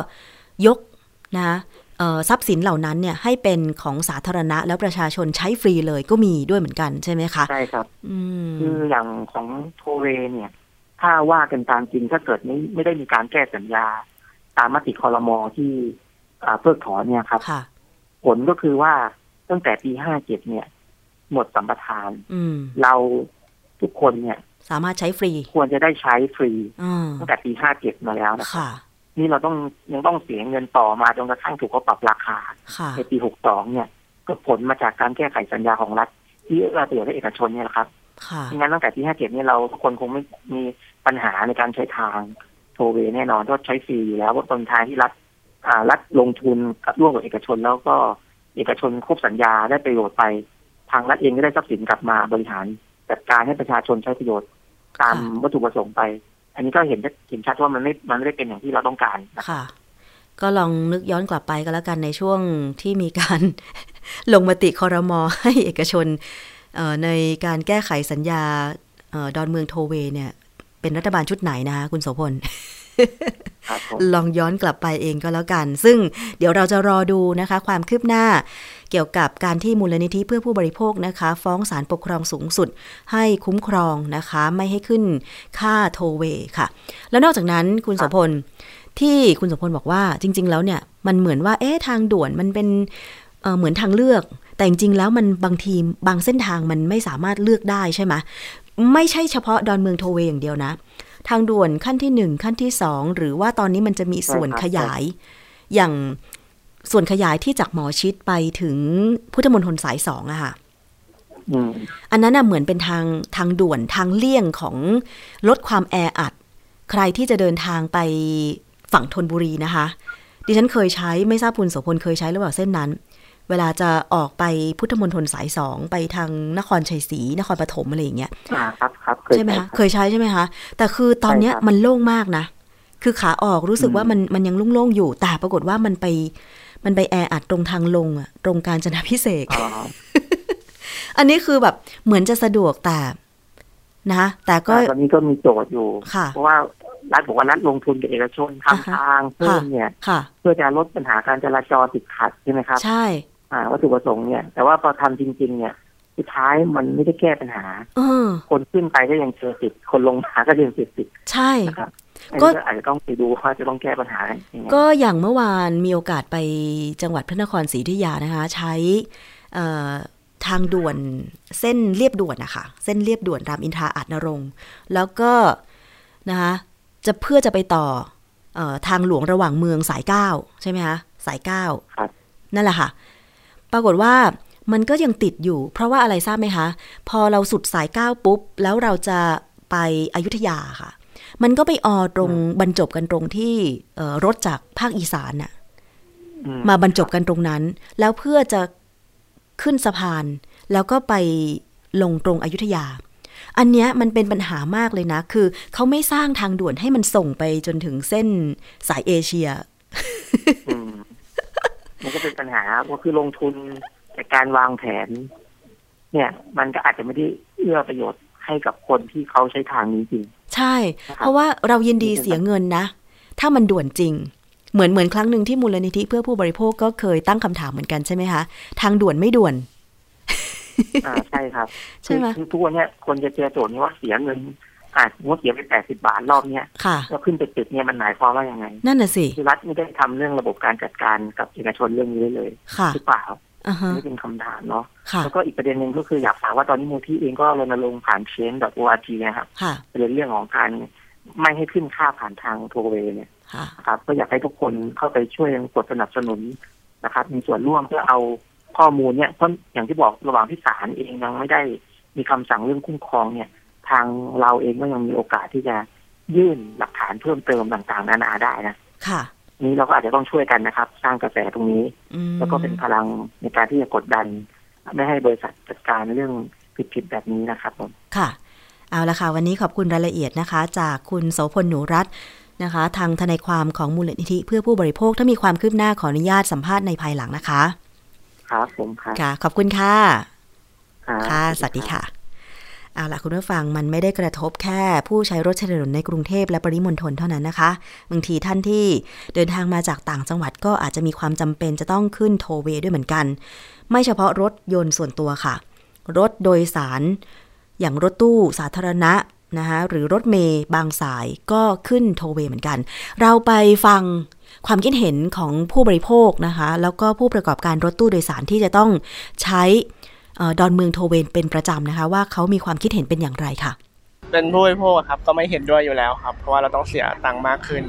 ยกนะเอ่อทรัพย์สินเหล่านั้นเนี่ยให้เป็นของสาธารณะแล้วประชาชนใช้ฟรีเลยก็มีด้วยเหมือนกันใช่ไหมคะ ใช่ครับอืมคืออย่างของโทเวเนี่ย ถ้าว่ากันตามจริงถ้าเกิดไม่ไม่ได้มีการแก้สัญญา ตามมติคอรมอที่อ่าเพิกถอนเนี่ยครับค่ะผลก็คือว่าตั้งแต่ปีห้าเจ็ดเนี่ย หมดสัมปทานอืมเราทุกคนเนี่ย สามารถใช้ฟรี ควรจะได้ใช้ฟรีอ่าตั้งแต่ปีห้าเจ็ดมาแล้วนะครับค่ะนี่เราต้องยังต้องเสียเงินต่อมาจนกระทั่งถูกเขาปรับราคาค่ะในปีหกสองเนี่ย ก็ผลมาจากการแก้ไขสัญญาของรัฐ ที่เอื้อประโยชน์ให้เอกชนเนี่ยแหละครับค่ะไม่งั้นตั้งแต่ปีห้าเจ็ดเนี่ยเราทุกคนคงไม่มีปัญหาในการใช้ทางโทเวแน่นอนก็ใช้ฟรีอยู่แล้วว่าต้นทางที่รัฐอ่ารัฐลงทุนกับร่วมกับเอกชนแล้วก็เอกชนครบสัญญาได้ประโยชน์ไป ทางรัฐเองก็ได้ทรัพย์สินกลับมาบริหารจัดการให้ประชาชนใช้ประโยชน์ ตามค่ะวัตถุประสงค์ไป อันนี้ก็เห็นเห็นชัดว่ามันไม่มันไม่ได้เป็นอย่างที่เราต้องการนะค่ะ ก็ลองนึกย้อนกลับไปก็แล้วกันในช่วงที่มีการลงมติคอรมอให้เอกชนเอ่อในการแก้ไขสัญญาเออดอนเมืองโทเวเนี่ย เป็นรัฐบาลชุดไหนนะคะคุณโสพลครับผม ลองย้อนกลับไปเองก็แล้วกัน ซึ่งเดี๋ยวเราจะรอดูนะคะ ความคืบหน้า เกี่ยวกับการที่มูลนิธิเพื่อผู้บริโภคนะคะ ฟ้องศาลปกครองสูงสุด ให้คุ้มครองนะคะ ไม่ให้ขึ้นค่าโทเวค่ะ แล้วนอกจากนั้นคุณโสพลที่คุณโสพลบอกว่าจริง ๆ แล้วเนี่ยมันเหมือนว่าเอ๊ะทางด่วนมันเป็นเเหมือนทางเลือก แต่จริง ๆ แล้วมันบางทีบางเส้นทางมันไม่สามารถเลือกได้ใช่ไหมไม่ใช่เฉพาะดอนเมืองโทเวอย่างเดียวนะ ทางด่วนขั้นที่หนึ่งขั้นที่สองหรือว่าตอนนี้มันจะมีส่วนขยาย อย่างส่วนขยายที่จากหมอชิดไปถึงพุทธมณฑลสายสองอะค่ะอืมอันนั้นน่ะเหมือนเป็นทางทางด่วนทางเลี่ยงของลดความแออัด ใครที่จะเดินทางไปฝั่งธนบุรีนะคะ ดิฉันเคยใช้ไม่ทราบคุณโสพลเคยใช้หรือเปล่าเส้นนั้น เวลาจะออกไปพุทธมณฑลสายสองไปทางนครชัยศรีนครปฐมอะไรอย่างเงี้ยอ่าครับครับเคยใช่ไหมใช้คะรับเคยใช้ใช่ไหมคะแต่คือตอนเนี้ยใช่ครับมันโล่งมากนะ คือขาออกรู้สึกอืมว่ามันมันยังโล่งๆอยู่ แต่ปรากฏว่ามันไป มันไปแออัดตรงทางลงอะตรงการจนาพิเศษกอ๋ออันนี้คือแบบเหมือนจะสะดวกแต่นะแต่ก็ตอนนี้ก็มีโจทย์อยู่ค่ะเพราะว่ารัฐบอกว่ารัฐลงทุนกับเอกชนอ่าฮะทำทางเพิ่มเนี่ยค่ะเพื่อจะลดปัญหาการจราจรติดขัดใช่ไหมครับ ใช่ อ่าวัตถุประสงค์เนี่ย แต่ว่าพอทำจริง ๆ เนี่ยสุดท้ายมันไม่ได้แก้ปัญหาเออคนขึ้นไปก็ยังเจอติด คนลงมาก็ยังเจอติดใช่นะครับอันก็นี้ก็อาจจะต้องไปดูว่าจะต้องแก้ปัญหายังไงก็อย่างเมื่อวานมีโอกาสไปจังหวัดพระนครศรีอยุธยานะคะ ใช้เอ่อทางด่วนเส้นเรียบด่วนนะคะเส้นเรียบด่วนรามอินทราอาจนรงค์แล้วก็นะคะจะเพื่อจะไปต่อเออทางหลวงระหว่างเมืองสายเก้าใช่ไหมคะสายเก้าครับนั่นแหละค่ะ ปรากฏว่ามันก็ยังติดอยู่ เพราะว่าอะไรทราบไหมคะ พอเราสุดสายเก้าปุ๊บ แล้วเราจะไปอยุธยาค่ะ มันก็ไปออตรงบรรจบกันตรงที่เอ่อรถจากภาคอีสานน่ะอืมมาบรรจบกันตรงนั้น แล้วเพื่อจะขึ้นสะพาน แล้วก็ไปลงตรงอยุธยา อันเนี้ยมันเป็นปัญหามากเลยนะ คือเขาไม่สร้างทางด่วนให้มันส่งไปจนถึงเส้นสายเอเชียอื มมันก็เป็นปัญหาก็คือลงทุนในการวางแผน เนี่ย มันก็อาจจะไม่ได้เอื้อประโยชน์ให้กับคนที่เขาใช้ทางนี้จริง ใช่นะครับเพราะว่าเรายินดีเสียเงินนะ ถ้ามันด่วนจริง เหมือนเหมือนครั้งหนึ่งที่มูลนิธิเพื่อผู้บริโภคก็เคยตั้งคำถามเหมือนกันใช่ไหมคะ ทางด่วนไม่ด่วน อ่าใช่ครับ ใช่ไหมคือคือทุกวันเนี้ยคนจะเจอโจทย์นี้ว่าเสียเงิน อ่าว่าเสียไปแปดสิบาทรอบเนี้ยค่ะแล้วขึ้นไปติดเนี่ยมันหมายความว่ายังไง นั่นน่ะสิคือรัฐไม่ได้ทำเรื่องระบบการจัดการกับเอกชนเรื่องนี้เลยค่ะหรือเปล่าอ่าฮะนี่เป็นคำถามเนาะค่ะแล้วก็อีกประเด็นหนึ่งก็คืออยากฝากว่าตอนนี้มูลที่เองก็รณรงค์ผ่านเชน .org นะครับค่ะเป็นเรื่องของการไม่ให้ขึ้นค่าผ่านทางโทรเวย์เนี่ยค่ะนะครับก็อยากให้ทุกคนเข้าไปช่วยกดสนับสนุนนะครับ มีส่วนร่วมเพื่อเอาข้อมูลเนี่ยเพราะอย่างที่บอกระหว่างที่ศาลเองยังไม่ได้มีคำสั่งเรื่องคุ้มครองเนี่ย ทางเราเองก็ยังมีโอกาสที่จะยื่นหลักฐานเพิ่มเติมต่างๆนานาได้นะค่ะ นี้เราก็อาจจะต้องช่วยกันนะครับ สร้างกระแสตรงนี้อืมแล้วก็เป็นพลังในการที่จะกดดัน ไม่ให้บริษัทจัดการเรื่องผิดๆแบบนี้นะครับผมค่ะ เอาละค่ะ วันนี้ขอบคุณรายละเอียดนะคะ จากคุณโสพลหนูรัตน์นะคะ ทางทนายความของมูลนิธิเพื่อผู้บริโภคถ้ามีความคืบหน้าขออนุญาตสัมภาษณ์ในภายหลังนะคะ ครับผมครับค่ะ ขอบคุณค่ะครับค่ะ สวัสดีค่ะ เอาล่ะคุณผู้ฟังมันไม่ได้กระทบแค่ผู้ใช้รถใช้ถนนในกรุงเทพและปริมณฑลเท่านั้นนะคะบางทีท่านที่เดินทางมาจากต่างจังหวัดก็อาจจะมีความจำเป็นจะต้องขึ้นโทเวย์ด้วยเหมือนกัน ไม่เฉพาะรถยนต์ส่วนตัวค่ะ รถโดยสาร อย่างรถตู้สาธารณะนะคะหรือรถเมย์บางสายก็ขึ้นโทเวย์เหมือนกัน เราไปฟังความคิดเห็นของผู้บริโภคนะคะ แล้วก็ผู้ประกอบการรถตู้โดยสารที่จะต้องใช้ ดอนเมืองโทลล์เวย์เป็นประจำนะคะ ว่าเขามีความคิดเห็นเป็นอย่างไรค่ะ เป็นผู้บริโภคครับก็ไม่เห็นด้วยอยู่แล้วครับ เพราะว่าเราต้องเสียตังค์มากขึ้น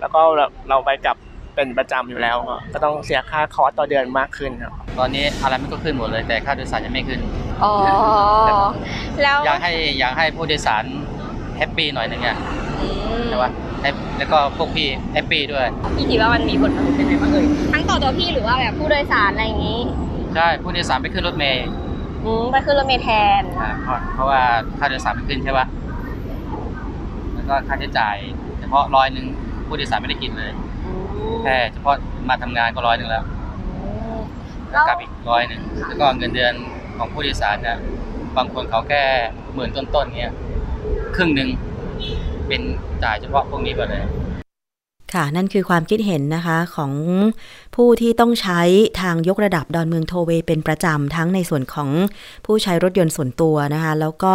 แล้วก็เราเราไปกลับเป็นประจำอยู่แล้วก็ก็ต้องเสียค่าคอร์สต่อเดือนมากขึ้นครับตอนนี้อะไรมันก็ขึ้นหมดเลยแต่ค่าโดยสารยังไม่ขึ้นอ๋อแล้วอยากให้อยากให้ผู้โดยสาร happy หน่อยนึงอะอืมใช่ปะให้แล้วก็พวกพี่ happy ด้วยพี่คิดว่ามันมีผลกระทบยังไงบ้างเอ่ยทั้งต่อตัวพี่หรือว่าแบบผู้โดยสารอะไรอย่างนี้ ใช่ผู้โดยสารไปขึ้นรถเมล์อืมไปขึ้นรถเมล์แทน อ่าเพราะเพราะว่าค่าโดยสารมันขึ้นใช่ปะแล้วก็ค่าใช้จ่าย เฉพาะร้อยหนึ่งผู้โดยสารไม่ได้กินเลยแค่เฉพาะมาทำงานก็ร้อยหนึ่งแล้วแล้วกลับอีกร้อยหนึ่งแล้วก็เงินเดือนของผู้โดยสารเนี่ยบางคนเขาแค่หมื่นต้นๆเงี้ยครึ่งหนึ่งเป็นจ่ายเฉพาะพวกนี้ไปเลย ค่ะ นั่นคือความคิดเห็นนะคะของผู้ที่ต้องใช้ทางยกระดับดอนเมืองโทเวเป็นประจำทั้งในส่วนของผู้ใช้รถยนต์ส่วนตัวนะคะ แล้วก็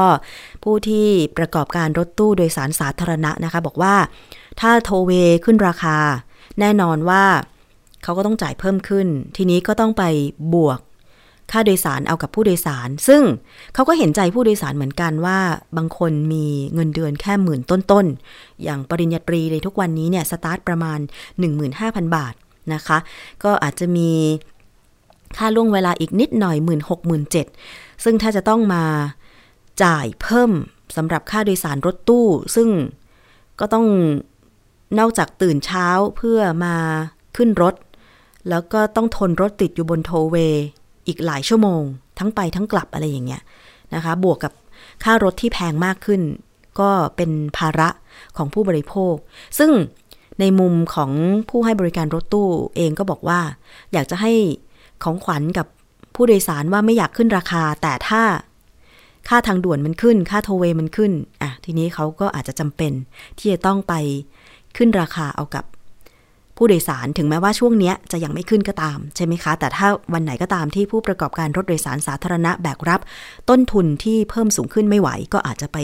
ผู้ที่ประกอบการรถตู้โดยสารสาธารณะนะคะ บอกว่าถ้าโทเวขึ้นราคา แน่นอนว่าเขาก็ต้องจ่ายเพิ่มขึ้น ทีนี้ก็ต้องไปบวก ค่าโดยสารเอากับผู้โดยสาร ซึ่งเขาก็เห็นใจผู้โดยสารเหมือนกันว่า บางคนมีเงินเดือนแค่หมื่นต้นๆ อย่างปริญญาตรีในทุกวันนี้เนี่ยสตาร์ทประมาณ 15,000 บาทนะคะ ก็อาจจะมีค่าล่วงเวลาอีกนิดหน่อย 1 6 0 0 0 7ซึ่งถ้าจะต้องมาจ่ายเพิ่มสำหรับค่าโดยสารรถตู้ ซึ่งก็ต้องนอกจากตื่นเช้าเพื่อมาขึ้นรถ แล้วก็ต้องทนรถติดอยู่บนโทเว อีกหลายชั่วโมง ทั้งไปทั้งกลับอะไรอย่างเงี้ยนะคะ บวกกับค่ารถที่แพงมากขึ้น ก็เป็นภาระของผู้บริโภค ซึ่งในมุมของผู้ให้บริการรถตู้เองก็บอกว่า อยากจะให้ของขวัญกับผู้โดยสารว่าไม่อยากขึ้นราคา แต่ถ้าค่าทางด่วนมันขึ้น ค่าโทเวย์มันขึ้นอะทีนี้เขาก็อาจจะจำเป็นที่จะต้องไปขึ้นราคาเอากับ ผู้โดยสารถึงแม้ว่าช่วงนี้จะยังไม่ขึ้นก็ตามใช่ไหมคะ แต่ถ้าวันไหนก็ตามที่ผู้ประกอบการรถโดยสารสาธารณะแบกรับ ต้นทุนที่เพิ่มสูงขึ้นไม่ไหว ก็อาจจะไป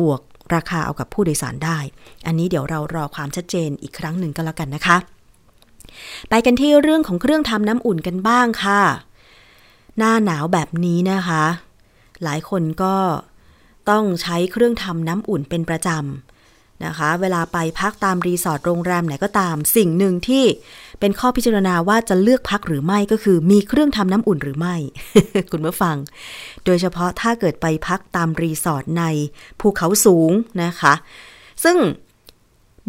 บวกราคาเอากับผู้โดยสารได้ อันนี้เดี๋ยวเรารอความชัดเจนอีกครั้งหนึ่งก็แล้วกันนะคะ ไปกันที่เรื่องของเครื่องทำน้ำอุ่นกันบ้างค่ะ หน้าหนาวแบบนี้นะคะ หลายคนก็ต้องใช้เครื่องทำน้ำอุ่นเป็นประจำ นะคะ เวลาไปพักตามรีสอร์ทโรงแรมไหนก็ตาม สิ่งหนึ่งที่เป็นข้อพิจารณาว่าจะเลือกพักหรือไม่ก็คือ มีเครื่องทำน้ำอุ่นหรือไม่ คุณผู้ฟัง โดยเฉพาะถ้าเกิดไปพักตามรีสอร์ทในภูเขาสูงนะคะ ซึ่ง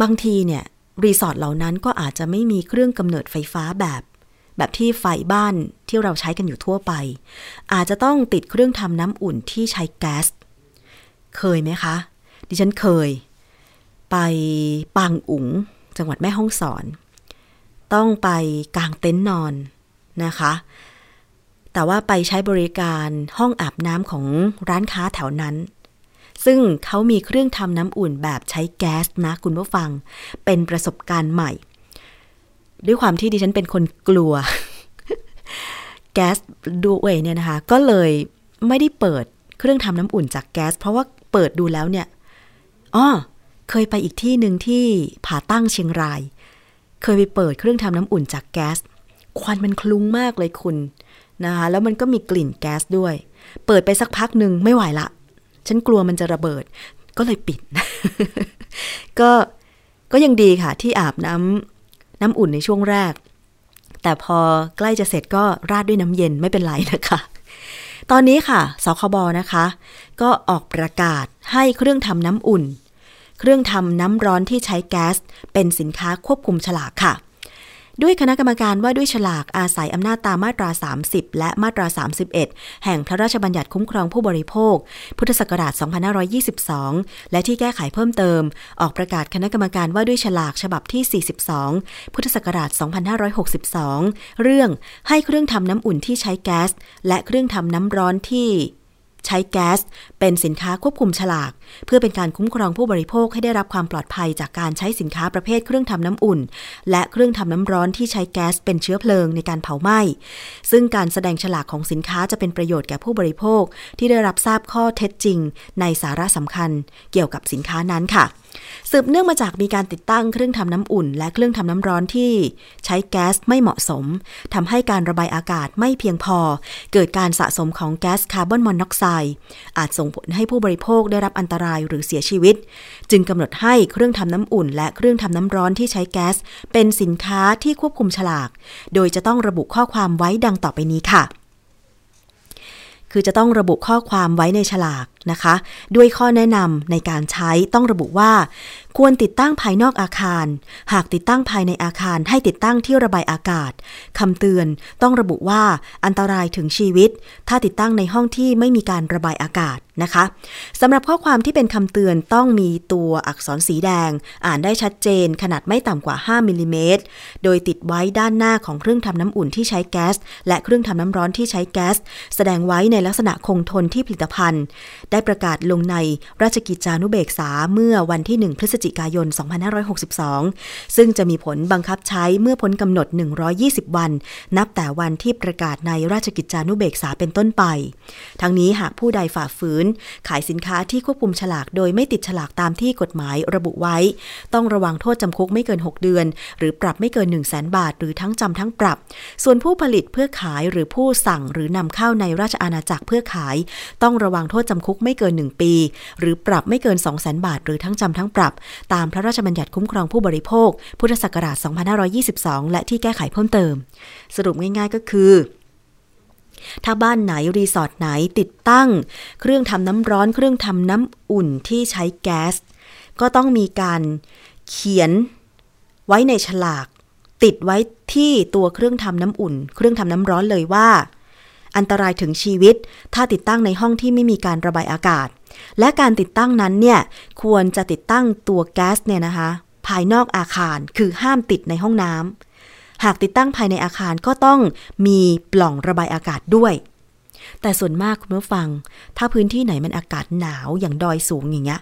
บางทีเนี่ยรีสอร์ทเหล่านั้นก็อาจจะไม่มีเครื่องกำเนิดไฟฟ้าแบบ แบบที่ไฟบ้านที่เราใช้กันอยู่ทั่วไป อาจจะต้องติดเครื่องทำน้ำอุ่นที่ใช้แก๊ส เคยไหมคะ ดิฉันเคย ไปปางอุ๋ง จังหวัดแม่ฮ่องสอน ต้องไปกางเต็นท์นอนนะคะ แต่ว่าไปใช้บริการห้องอาบน้ำของร้านค้าแถวนั้น ซึ่งเขามีเครื่องทำน้ำอุ่นแบบใช้แก๊สนะคุณผู้ฟัง เป็นประสบการณ์ใหม่ ด้วยความที่ดิฉันเป็นคนกลัว แก๊สด้วยเนี่ยนะคะ ก็เลยไม่ได้เปิดเครื่องทำน้ำอุ่นจากแก๊ส เพราะว่าเปิดดูแล้วเนี่ยอ้อ เคยไปอีกที่หนึ่งที่ผาตั้งเชียงราย เคยไปเปิดเครื่องทำน้ำอุ่นจากแก๊ส ควันมันคลุ้งมากเลยคุณนะคะแล้วมันก็มีกลิ่นแก๊สด้วย เปิดไปสักพักหนึ่งไม่ไหวละ ฉันกลัวมันจะระเบิด ก็เลยปิด ก็ก็ยังดีค่ะ ที่อาบน้ำน้ำอุ่นในช่วงแรก แต่พอใกล้จะเสร็จก็ราดด้วยน้ำเย็นไม่เป็นไรนะคะตอนนี้ค่ะ สคบนะคะ ก็ออกประกาศให้เครื่องทำน้ำอุ่น เครื่องทำน้ำร้อนที่ใช้แก๊ส เป็นสินค้าควบคุมฉลากค่ะ ด้วยคณะกรรมการว่าด้วยฉลากอาศัยอำนาจตามมาตรา 30 และมาตรา 31 แห่งพระราชบัญญัติคุ้มครองผู้บริโภค พุทธศักราช 2522 และที่แก้ไขเพิ่มเติม ออกประกาศคณะกรรมการว่าด้วยฉลากฉบับที่ 42 พุทธศักราช 2562 เรื่องให้เครื่องทำน้ำอุ่นที่ใช้แก๊ส และเครื่องทำน้ำร้อนที่ ใช้แก๊ส เป็นสินค้าควบคุมฉลาก เพื่อเป็นการคุ้มครองผู้บริโภคให้ได้รับความปลอดภัยจากการใช้สินค้าประเภทเครื่องทำน้ำอุ่น และเครื่องทำน้ำร้อนที่ใช้แก๊สเป็นเชื้อเพลิงในการเผาไหม้ ซึ่งการแสดงฉลากของสินค้าจะเป็นประโยชน์แก่ผู้บริโภคที่ได้รับทราบข้อเท็จจริง ในสาระสำคัญ เกี่ยวกับสินค้านั้นค่ะ สืบเนื่องมาจากมีการติดตั้งเครื่องทำน้ำอุ่น และเครื่องทำน้ำร้อนที่ใช้แก๊สไม่เหมาะสมทำให้การระบายอากาศไม่เพียงพอ เกิดการสะสมของแก๊สคาร์บอนมอนอกไซด์อาจส่งผลให้ผู้บริโภคได้รับอันตรายหรือเสียชีวิต จึงกำหนดให้เครื่องทำน้ำอุ่น และเครื่องทำน้ำร้อนที่ใช้แก๊สเป็นสินค้าที่ควบคุมฉลาก โดยจะต้องระบุข้อความไว้ดังต่อไปนี้ค่ะ คือจะต้องระบุข้อความไว้ในฉลาก นะคะ ด้วยข้อแนะนำในการใช้ต้องระบุว่า ควรติดตั้งภายนอกอาคาร หากติดตั้งภายในอาคารให้ติดตั้งที่ระบายอากาศคำเตือนต้องระบุว่าอันตรายถึงชีวิต ถ้าติดตั้งในห้องที่ไม่มีการระบายอากาศนะคะสำหรับข้อความที่เป็นคำเตือนต้องมีตัวอักษรสีแดง อ่านได้ชัดเจน ขนาดไม่ต่ำกว่า 5มิลลิเมตรโดยติดไว้ด้านหน้าของเครื่องทำน้ำอุ่นที่ใช้แก๊สและเครื่องทำน้ำร้อนที่ใช้แก๊สแสดงไว้ในลักษณะคงทนที่ผลิตภัณฑ์ได้ประกาศลงในราชกิจจานุเบกษาเมื่อวันที่ 1 พฤศจิกายน 2562 ซึ่งจะมีผลบังคับใช้เมื่อพ้นกำหนด 120 วัน นับแต่วันที่ประกาศในราชกิจจานุเบกษาเป็นต้นไป ทั้งนี้หากผู้ใดฝ่าฝืน ขายสินค้าที่ควบคุมฉลากโดยไม่ติดฉลากตามที่กฎหมายระบุไว้ ต้องระวังโทษจำคุกไม่เกิน 6 เดือน หรือปรับไม่เกิน 1 0 0 0 0แบาท หรือทั้งจำทั้งปรับ ส่วนผู้ผลิตเพื่อขายหรือผู้สั่งหรือนำเข้าในราชอาณาจักรเพื่อขาย ต้องระวังโทษจำคุกไม่เกิน 1 ปี หรือปรับไม่เกิน 2 0 0 0 0 0 บาท หรือทั้งจำทั้งปรับ ตามพระราชบัญญัติคุ้มครองผู้บริโภค พุทธศักราช 2522 และที่แก้ไขเพิ่มเติม สรุปง่ายๆก็คือถ้าบ้านไหนรีสอร์ทไหนติดตั้ง เครื่องทำน้ำร้อน เครื่องทำน้ำอุ่นที่ใช้แก๊ส ก็ต้องมีการเขียนไว้ในฉลาก ติดไว้ที่ตัวเครื่องทำน้ำอุ่น เครื่องทำน้ำร้อนเลยว่า อันตรายถึงชีวิต ถ้าติดตั้งในห้องที่ไม่มีการระบายอากาศ และการติดตั้งนั้นเนี่ยควรจะติดตั้งตัวแก๊สเนี่ยนะคะ ภายนอกอาคารคือห้ามติดในห้องน้ำหากติดตั้งภายในอาคารก็ต้องมีปล่องระบายอากาศด้วยแต่ส่วนมากคุณผู้ฟัง ถ้าพื้นที่ไหนมันอากาศหนาวอย่างดอยสูงอย่างเงี้ย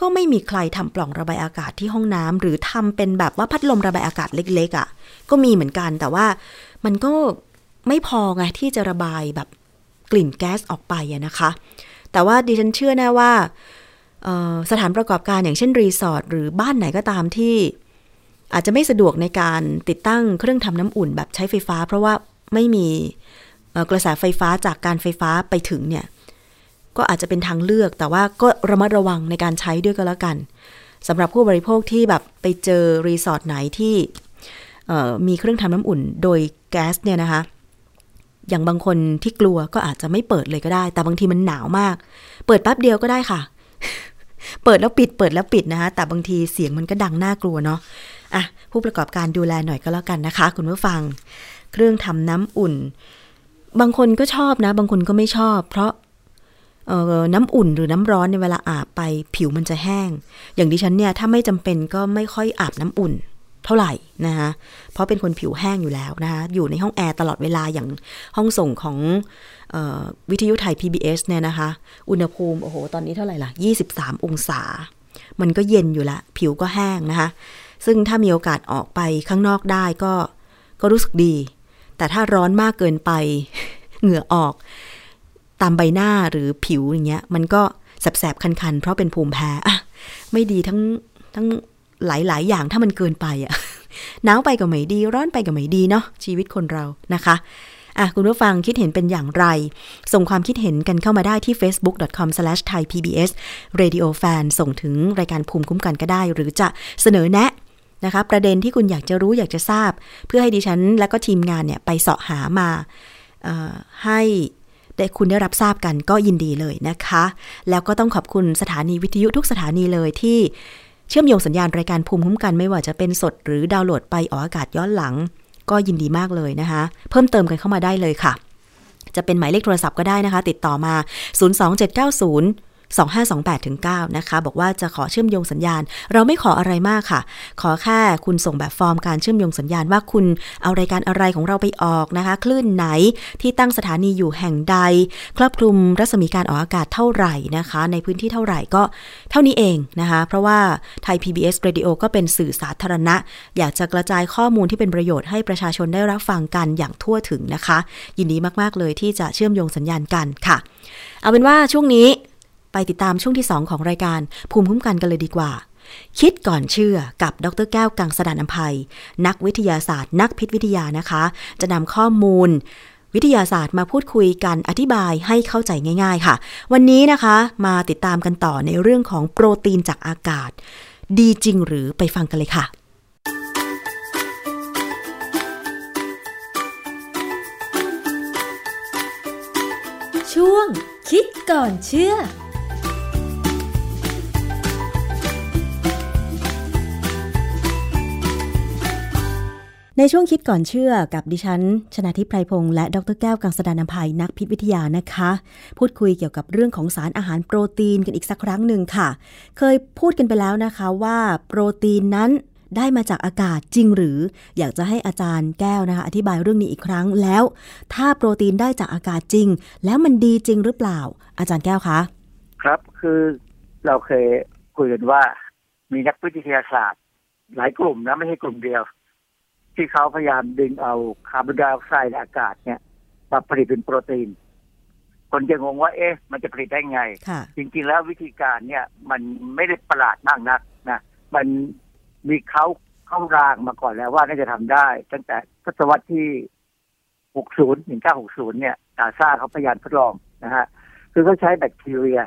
ก็ไม่มีใครทำปล่องระบายอากาศที่ห้องน้ำหรือทำเป็นแบบว่าพัดลมระบายอากาศเล็กๆอะ่ะ ก็มีเหมือนกันแต่ว่ามันก็ ไม่พอไงที่จะระบายแบบกลิ่นแก๊สออกไปนะคะ แต่ว่าดิฉันเชื่อแน่ว่าสถานประกอบการอย่างเช่นรีสอร์ทหรือบ้านไหนก็ตามที่อาจจะไม่สะดวกในการติดตั้งเครื่องทำน้ำอุ่นแบบใช้ไฟฟ้า เพราะว่าไม่มีกระแสไฟฟ้าจากการไฟฟ้าไปถึงเนี่ยก็อาจจะเป็นทางเลือก แต่ว่าก็ระมัดระวังในการใช้ด้วยก็แล้วกันสำหรับผู้บริโภคที่แบบไปเจอรีสอร์ทไหนที่มีเครื่องทำน้ำอุ่นโดยแก๊สเนี่ยนะคะ อย่างบางคนที่กลัวก็อาจจะไม่เปิดเลยก็ได้ แต่บางทีมันหนาวมาก เปิดแป๊บเดียวก็ได้ค่ะ เปิดแล้วปิด เปิดแล้วปิดนะคะ แต่บางทีเสียงมันก็ดังน่ากลัวเนาะ อะ ผู้ประกอบการดูแลหน่อยก็แล้วกันนะคะ คุณผู้ฟัง เครื่องทำน้ำอุ่น บางคนก็ชอบนะ บางคนก็ไม่ชอบ เพราะเอ่อน้ำอุ่นหรือน้ำร้อนในเวลาอาบไปผิวมันจะแห้ง อย่างดิฉันเนี่ยถ้าไม่จำเป็นก็ไม่ค่อยอาบน้ำอุ่น เท่าไหร่นะคะเพราะเป็นคนผิวแห้งอยู่แล้วนะคะอยู่ในห้องแอร์ตลอดเวลาอย่างห้องส่งของออวิทยุไทย PBS เนี่ยนะคะ อุณหภูมิ โอ้โห ตอนนี้เท่าไหร่ล่ะ 23 องศา มันก็เย็นอยู่ละ ผิวก็แห้งนะคะ ซึ่งถ้ามีโอกาสออกไปข้างนอกได้ก็ก็รู้สึกดี แต่ถ้าร้อนมากเกินไป เหงื่อออก ตามใบหน้าหรือผิวอย่างเงี้ย มันก็แสบๆ คันๆ เพราะเป็นภูมิแพ้อะไม่ดีทั้งทั้ง หลาย ๆ อย่างถ้ามันเกินไปอะหนาวไปก็ไม่ดี ร้อนไปก็ไม่ดีเนาะชีวิตคนเรานะคะอะคุณผู้ฟังคิดเห็นเป็นอย่างไร ส่งความคิดเห็นกันเข้ามาได้ที่ facebook.com/thaipbsradiofan ส่งถึงรายการภูมิคุ้มกันก็ได้ หรือจะเสนอแนะนะคะประเด็นที่คุณอยากจะรู้อยากจะทราบ เพื่อให้ดิฉันและก็ทีมงานเนี่ยไปเสาะหามาให้ได้คุณได้รับทราบกันก็ยินดีเลยนะคะ แล้วก็ต้องขอบคุณสถานีวิทยุทุกสถานีเลยที่ เชื่อมโยงสัญญาณรายการภูมิคุ้มกันไม่ว่าจะเป็นสดหรือดาวน์โหลดไปออกอากาศย้อนหลัง ก็ยินดีมากเลยนะคะ เพิ่มเติมกันเข้ามาได้เลยค่ะ จะเป็นหมายเลขโทรศัพท์ก็ได้นะคะ ติดต่อมา 02790 2528ถึง9นะคะ บอกว่าจะขอเชื่อมโยงสัญญาณ เราไม่ขออะไรมากค่ะ ขอแค่คุณส่งแบบฟอร์มการเชื่อมโยงสัญญาณว่าคุณเอารายการอะไรของเราไปออกนะคะ คลื่นไหนที่ตั้งสถานีอยู่แห่งใด ครอบคลุมรัศมีการออกอากาศเท่าไหร่นะคะ ในพื้นที่เท่าไหร่ก็เท่านี้เองนะคะ เพราะว่าไทย PBS Radio ก็เป็นสื่อสาธารณะ อยากจะกระจายข้อมูลที่เป็นประโยชน์ให้ประชาชนได้รับฟังกันอย่างทั่วถึงนะคะ ยินดีมาก ๆ เลยที่จะเชื่อมโยงสัญญาณกันค่ะ เอาเป็นว่าช่วงนี้ ไปติดตามช่วงที่ 2 ของรายการภูมิคุ้มกันกันเลยดีกว่า คิดก่อนเชื่อกับดรแก้วกังสดานอภัย นักวิทยาศาสตร์ นักพิษวิทยานะคะ จะนำข้อมูล วิทยาศาสตร์มาพูดคุยกันอธิบายให้เข้าใจง่าย ๆ ค่ะ วันนี้นะคะมาติดตามกันต่อในเรื่องของโปรตีนจากอากาศ ดีจริงหรือไปฟังกันเลยค่ะช่วงคิดก่อนเชื่อ ในช่วงคิดก่อนเชื่อกับดิฉัน ชนาทิพไพรพงษ์และดรแก้วกังสดานนภัยนักพิษวิทยานะคะ พูดคุยเกี่ยวกับเรื่องของสารอาหารโปรตีนกันอีกสักครั้งหนึ่งค่ะ เคยพูดกันไปแล้วนะคะว่าโปรตีนนั้นได้มาจากอากาศจริงหรือ อยากจะให้อาจารย์แก้วนะคะ อธิบายเรื่องนี้อีกครั้งแล้ว ถ้าโปรตีนได้จากอากาศจริง แล้วมันดีจริงหรือเปล่า อาจารย์แก้วคะครับคือเราเคยคุยกันว่ามีนักวิทยาศาสตร์ หลายกลุ่มนะไม่ใช่กลุ่มเดียว ที่เขาพยายามดึงเอาคาร์บอนไดออกไซด์ในอากาศเนี่ยมาผลิตเป็นโปรตีน คนจะงงว่า เอ๊ะ มันจะผลิตได้ไงค่ะจริงๆแล้ววิธีการเนี่ย มันไม่ได้ประหลาดมากนักนะมันมีเขาเข้ารางมาก่อนแล้วว่าน่าจะทำได้ ตั้งแต่ทศวรรษที่ 60 1960 เนี่ยตาซ่าเขาพยายามทดลองนะฮะคือเขาใช้แบคทีเรีย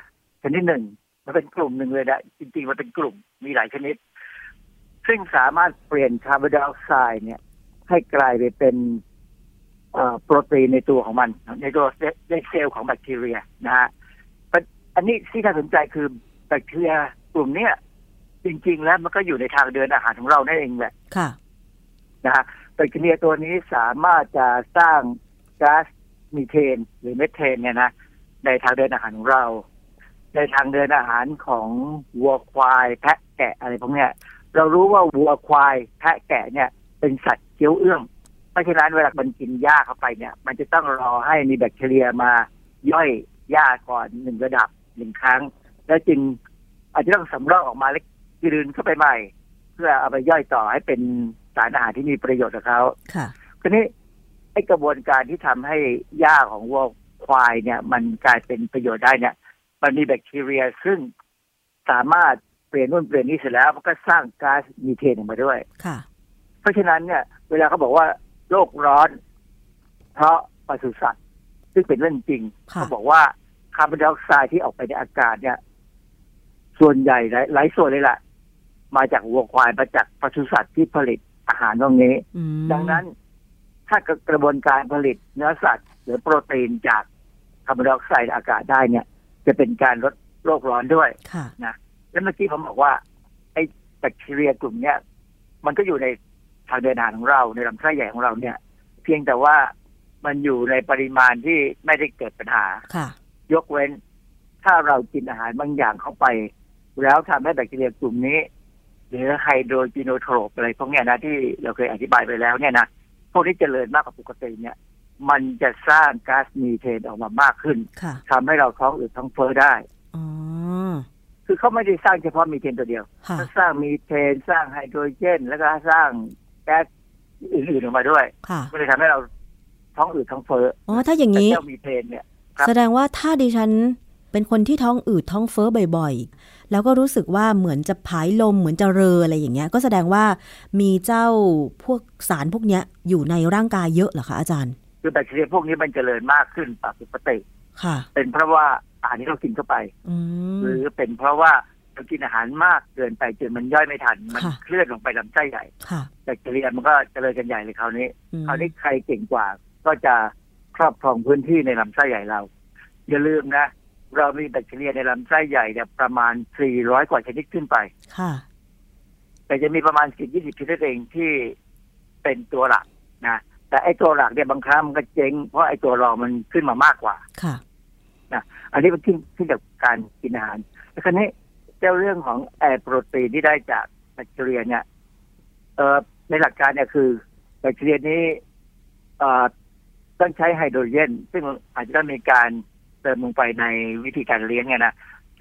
ชนิดหนึ่ง มันเป็นกลุ่มหนึ่งเลยนะจริงๆมันเป็นกลุ่มมีหลายชนิด ซึ่งสามารถเปลี่ยนคาร์บอนไดออกไซด์เนี่ย ให้กลายไปเป็นเอ่อโปรตีนในตัวของมัน ในตัวในเซลล์ของแบคทีเรียนะฮะแต่อันนี้ที่น่าสนใจคือแบคทีเรียกลุ่มเนี้ยจริง ๆ แล้วมันก็อยู่ในทางเดินอาหารของเรานั่นเองแหละค่ะนะฮะแบคทีเรียตัวนี้สามารถจะสร้างก๊าซมีเทน หรือเมทเทนเนี่ยนะในทางเดินอาหารของเรา ในทางเดินอาหารของวัวควายแพะแกะอะไรพวกเนี้ย เรารู้ว่าวัวควายแพะแกะเนี่ยเป็นสัตว์เคี้ยวเอื้อง เพราะฉะนั้นเวลามันกินหญ้าเข้าไปเนี่ย มันจะต้องรอให้มีแบคทีเรียมาย่อยหญ้าก่อนหนึ่งระดับหนึ่งครั้ง แล้วจึงอาจจะต้องสำรอกออกมาเล็กยืนเข้าไปใหม่ เพื่อเอาไปย่อยต่อให้เป็นสารอาหารที่มีประโยชน์กับเขาค่ะทีนี้ไอ้กระบวนการที่ทำให้หญ้าของวัวควายเนี่ย มันกลายเป็นประโยชน์ได้เนี่ย มันมีแบคทีเรียซึ่งสามารถ เปลี่ยนนู่นเปลี่ยนนี่เสร็จแล้วมันก็สร้างก๊าซมีเทนออกมาด้วยค่ะ เพราะฉะนั้นเนี่ย เวลาเขาบอกว่าโลกร้อน เพราะปศุสัตว์ซึ่งเป็นเรื่องจริงค่ะเขาบอกว่าคาร์บอนไดออกไซด์ที่ออกไปในอากาศเนี่ย ส่วนใหญ่หลายหลายส่วนเลยล่ะ มาจากวัวควายมาจากปศุสัตว์ที่ผลิตอาหารตรงนี้อืมดังนั้น ถ้ากระบวนการผลิตเนื้อสัตว์ หรือโปรตีนจากคาร์บอนไดออกไซด์ในอากาศได้เนี่ย จะเป็นการลดโลกร้อนด้วยค่ะ แล้วเมื่อกี้ผมบอกว่า ไอ้แบคทีเรียกลุ่มเนี้ย มันก็อยู่ในทางเดินอาหารของเราในลำไส้ใหญ่ของเราเนี่ย เพียงแต่ว่ามันอยู่ในปริมาณที่ไม่ได้เกิดปัญหาค่ะ ยกเว้น ถ้าเรากินอาหารบางอย่างเข้าไป แล้วทำให้แบคทีเรียกลุ่มนี้ หรือไฮโดรจีโนโทรปอะไรพวกเนี้ยนะที่เราเคยอธิบายไปแล้วเนี่ยนะพวกนี้เจริญมากกว่าปกติเนี่ย มันจะสร้างก๊าซมีเทนออกมามากขึ้นค่ะทำให้เราท้องอืดท้องเฟ้อได้อ๋อ คือเขาไม่ได้สร้างเฉพาะมีเทนตัวเดียวค่ะเขาสร้างมีเทนสร้างไฮโดรเจน แล้วก็สร้างแก๊สอื่นๆออกมาด้วยค่ะก็เลยทำให้เราท้องอืดท้องเฟ้ออ๋อถ้าอย่างแต่นี้เจ้ามีเทนเนี่ยครับแสดงว่าถ้าดิฉันเป็นคนที่ท้องอืดท้องเฟ้อบ่อยๆ แล้วก็รู้สึกว่าเหมือนจะผายลมเหมือนจะเรออะไรอย่างเงี้ย ก็แสดงว่ามีเจ้าพวกสารพวกเนี้ยอยู่ในร่างกายเยอะเหรอคะอาจารย์ คือแบคทีเรียพวกนี้มันเจริญมากขึ้นกว่าปกติค่ะ เป็นเพราะว่า อาหารที่เรากินเข้าไปอืมหรือเป็นเพราะว่าเรากินอาหารมากเกินไปจนมันย่อยไม่ทัน มันค่ะเคลื่อนลงไปลำไส้ใหญ่ค่ะแบคทีเรียมันก็เจริญกันใหญ่เลยคราวนี้อืมคราวนี้ใครเก่งกว่าก็จะครอบครองพื้นที่ในลำไส้ใหญ่เรา อย่าลืมนะ เรามีแบคทีเรียในลำไส้ใหญ่เนี่ยประมาณ 400 กว่าชนิดขึ้นไปค่ะแต่จะมีประมาณสิบยี่สิบชนิดเองที่เป็นตัวหลักนะแต่ไอ้ตัวหลักเนี่ยบางครั้งมันก็เจ๊งเพราะไอ้ตัวรองมันขึ้นมามากกว่าค่ะ นะอันนี้มันขึ้นขึ้นกับการกินอาหารแล้วคราวนี้เจ้าเรื่องของแอร์โปรตีนที่ได้จากแบคทีเรียเนี่ยเอ่อในหลักการเนี่ยคือแบคทีเรียนี้เอ่อต้องใช้ไฮโดรเจนซึ่งอาจจะต้องมีการเติมลงไปในวิธีการเลี้ยงเนี่ยนะ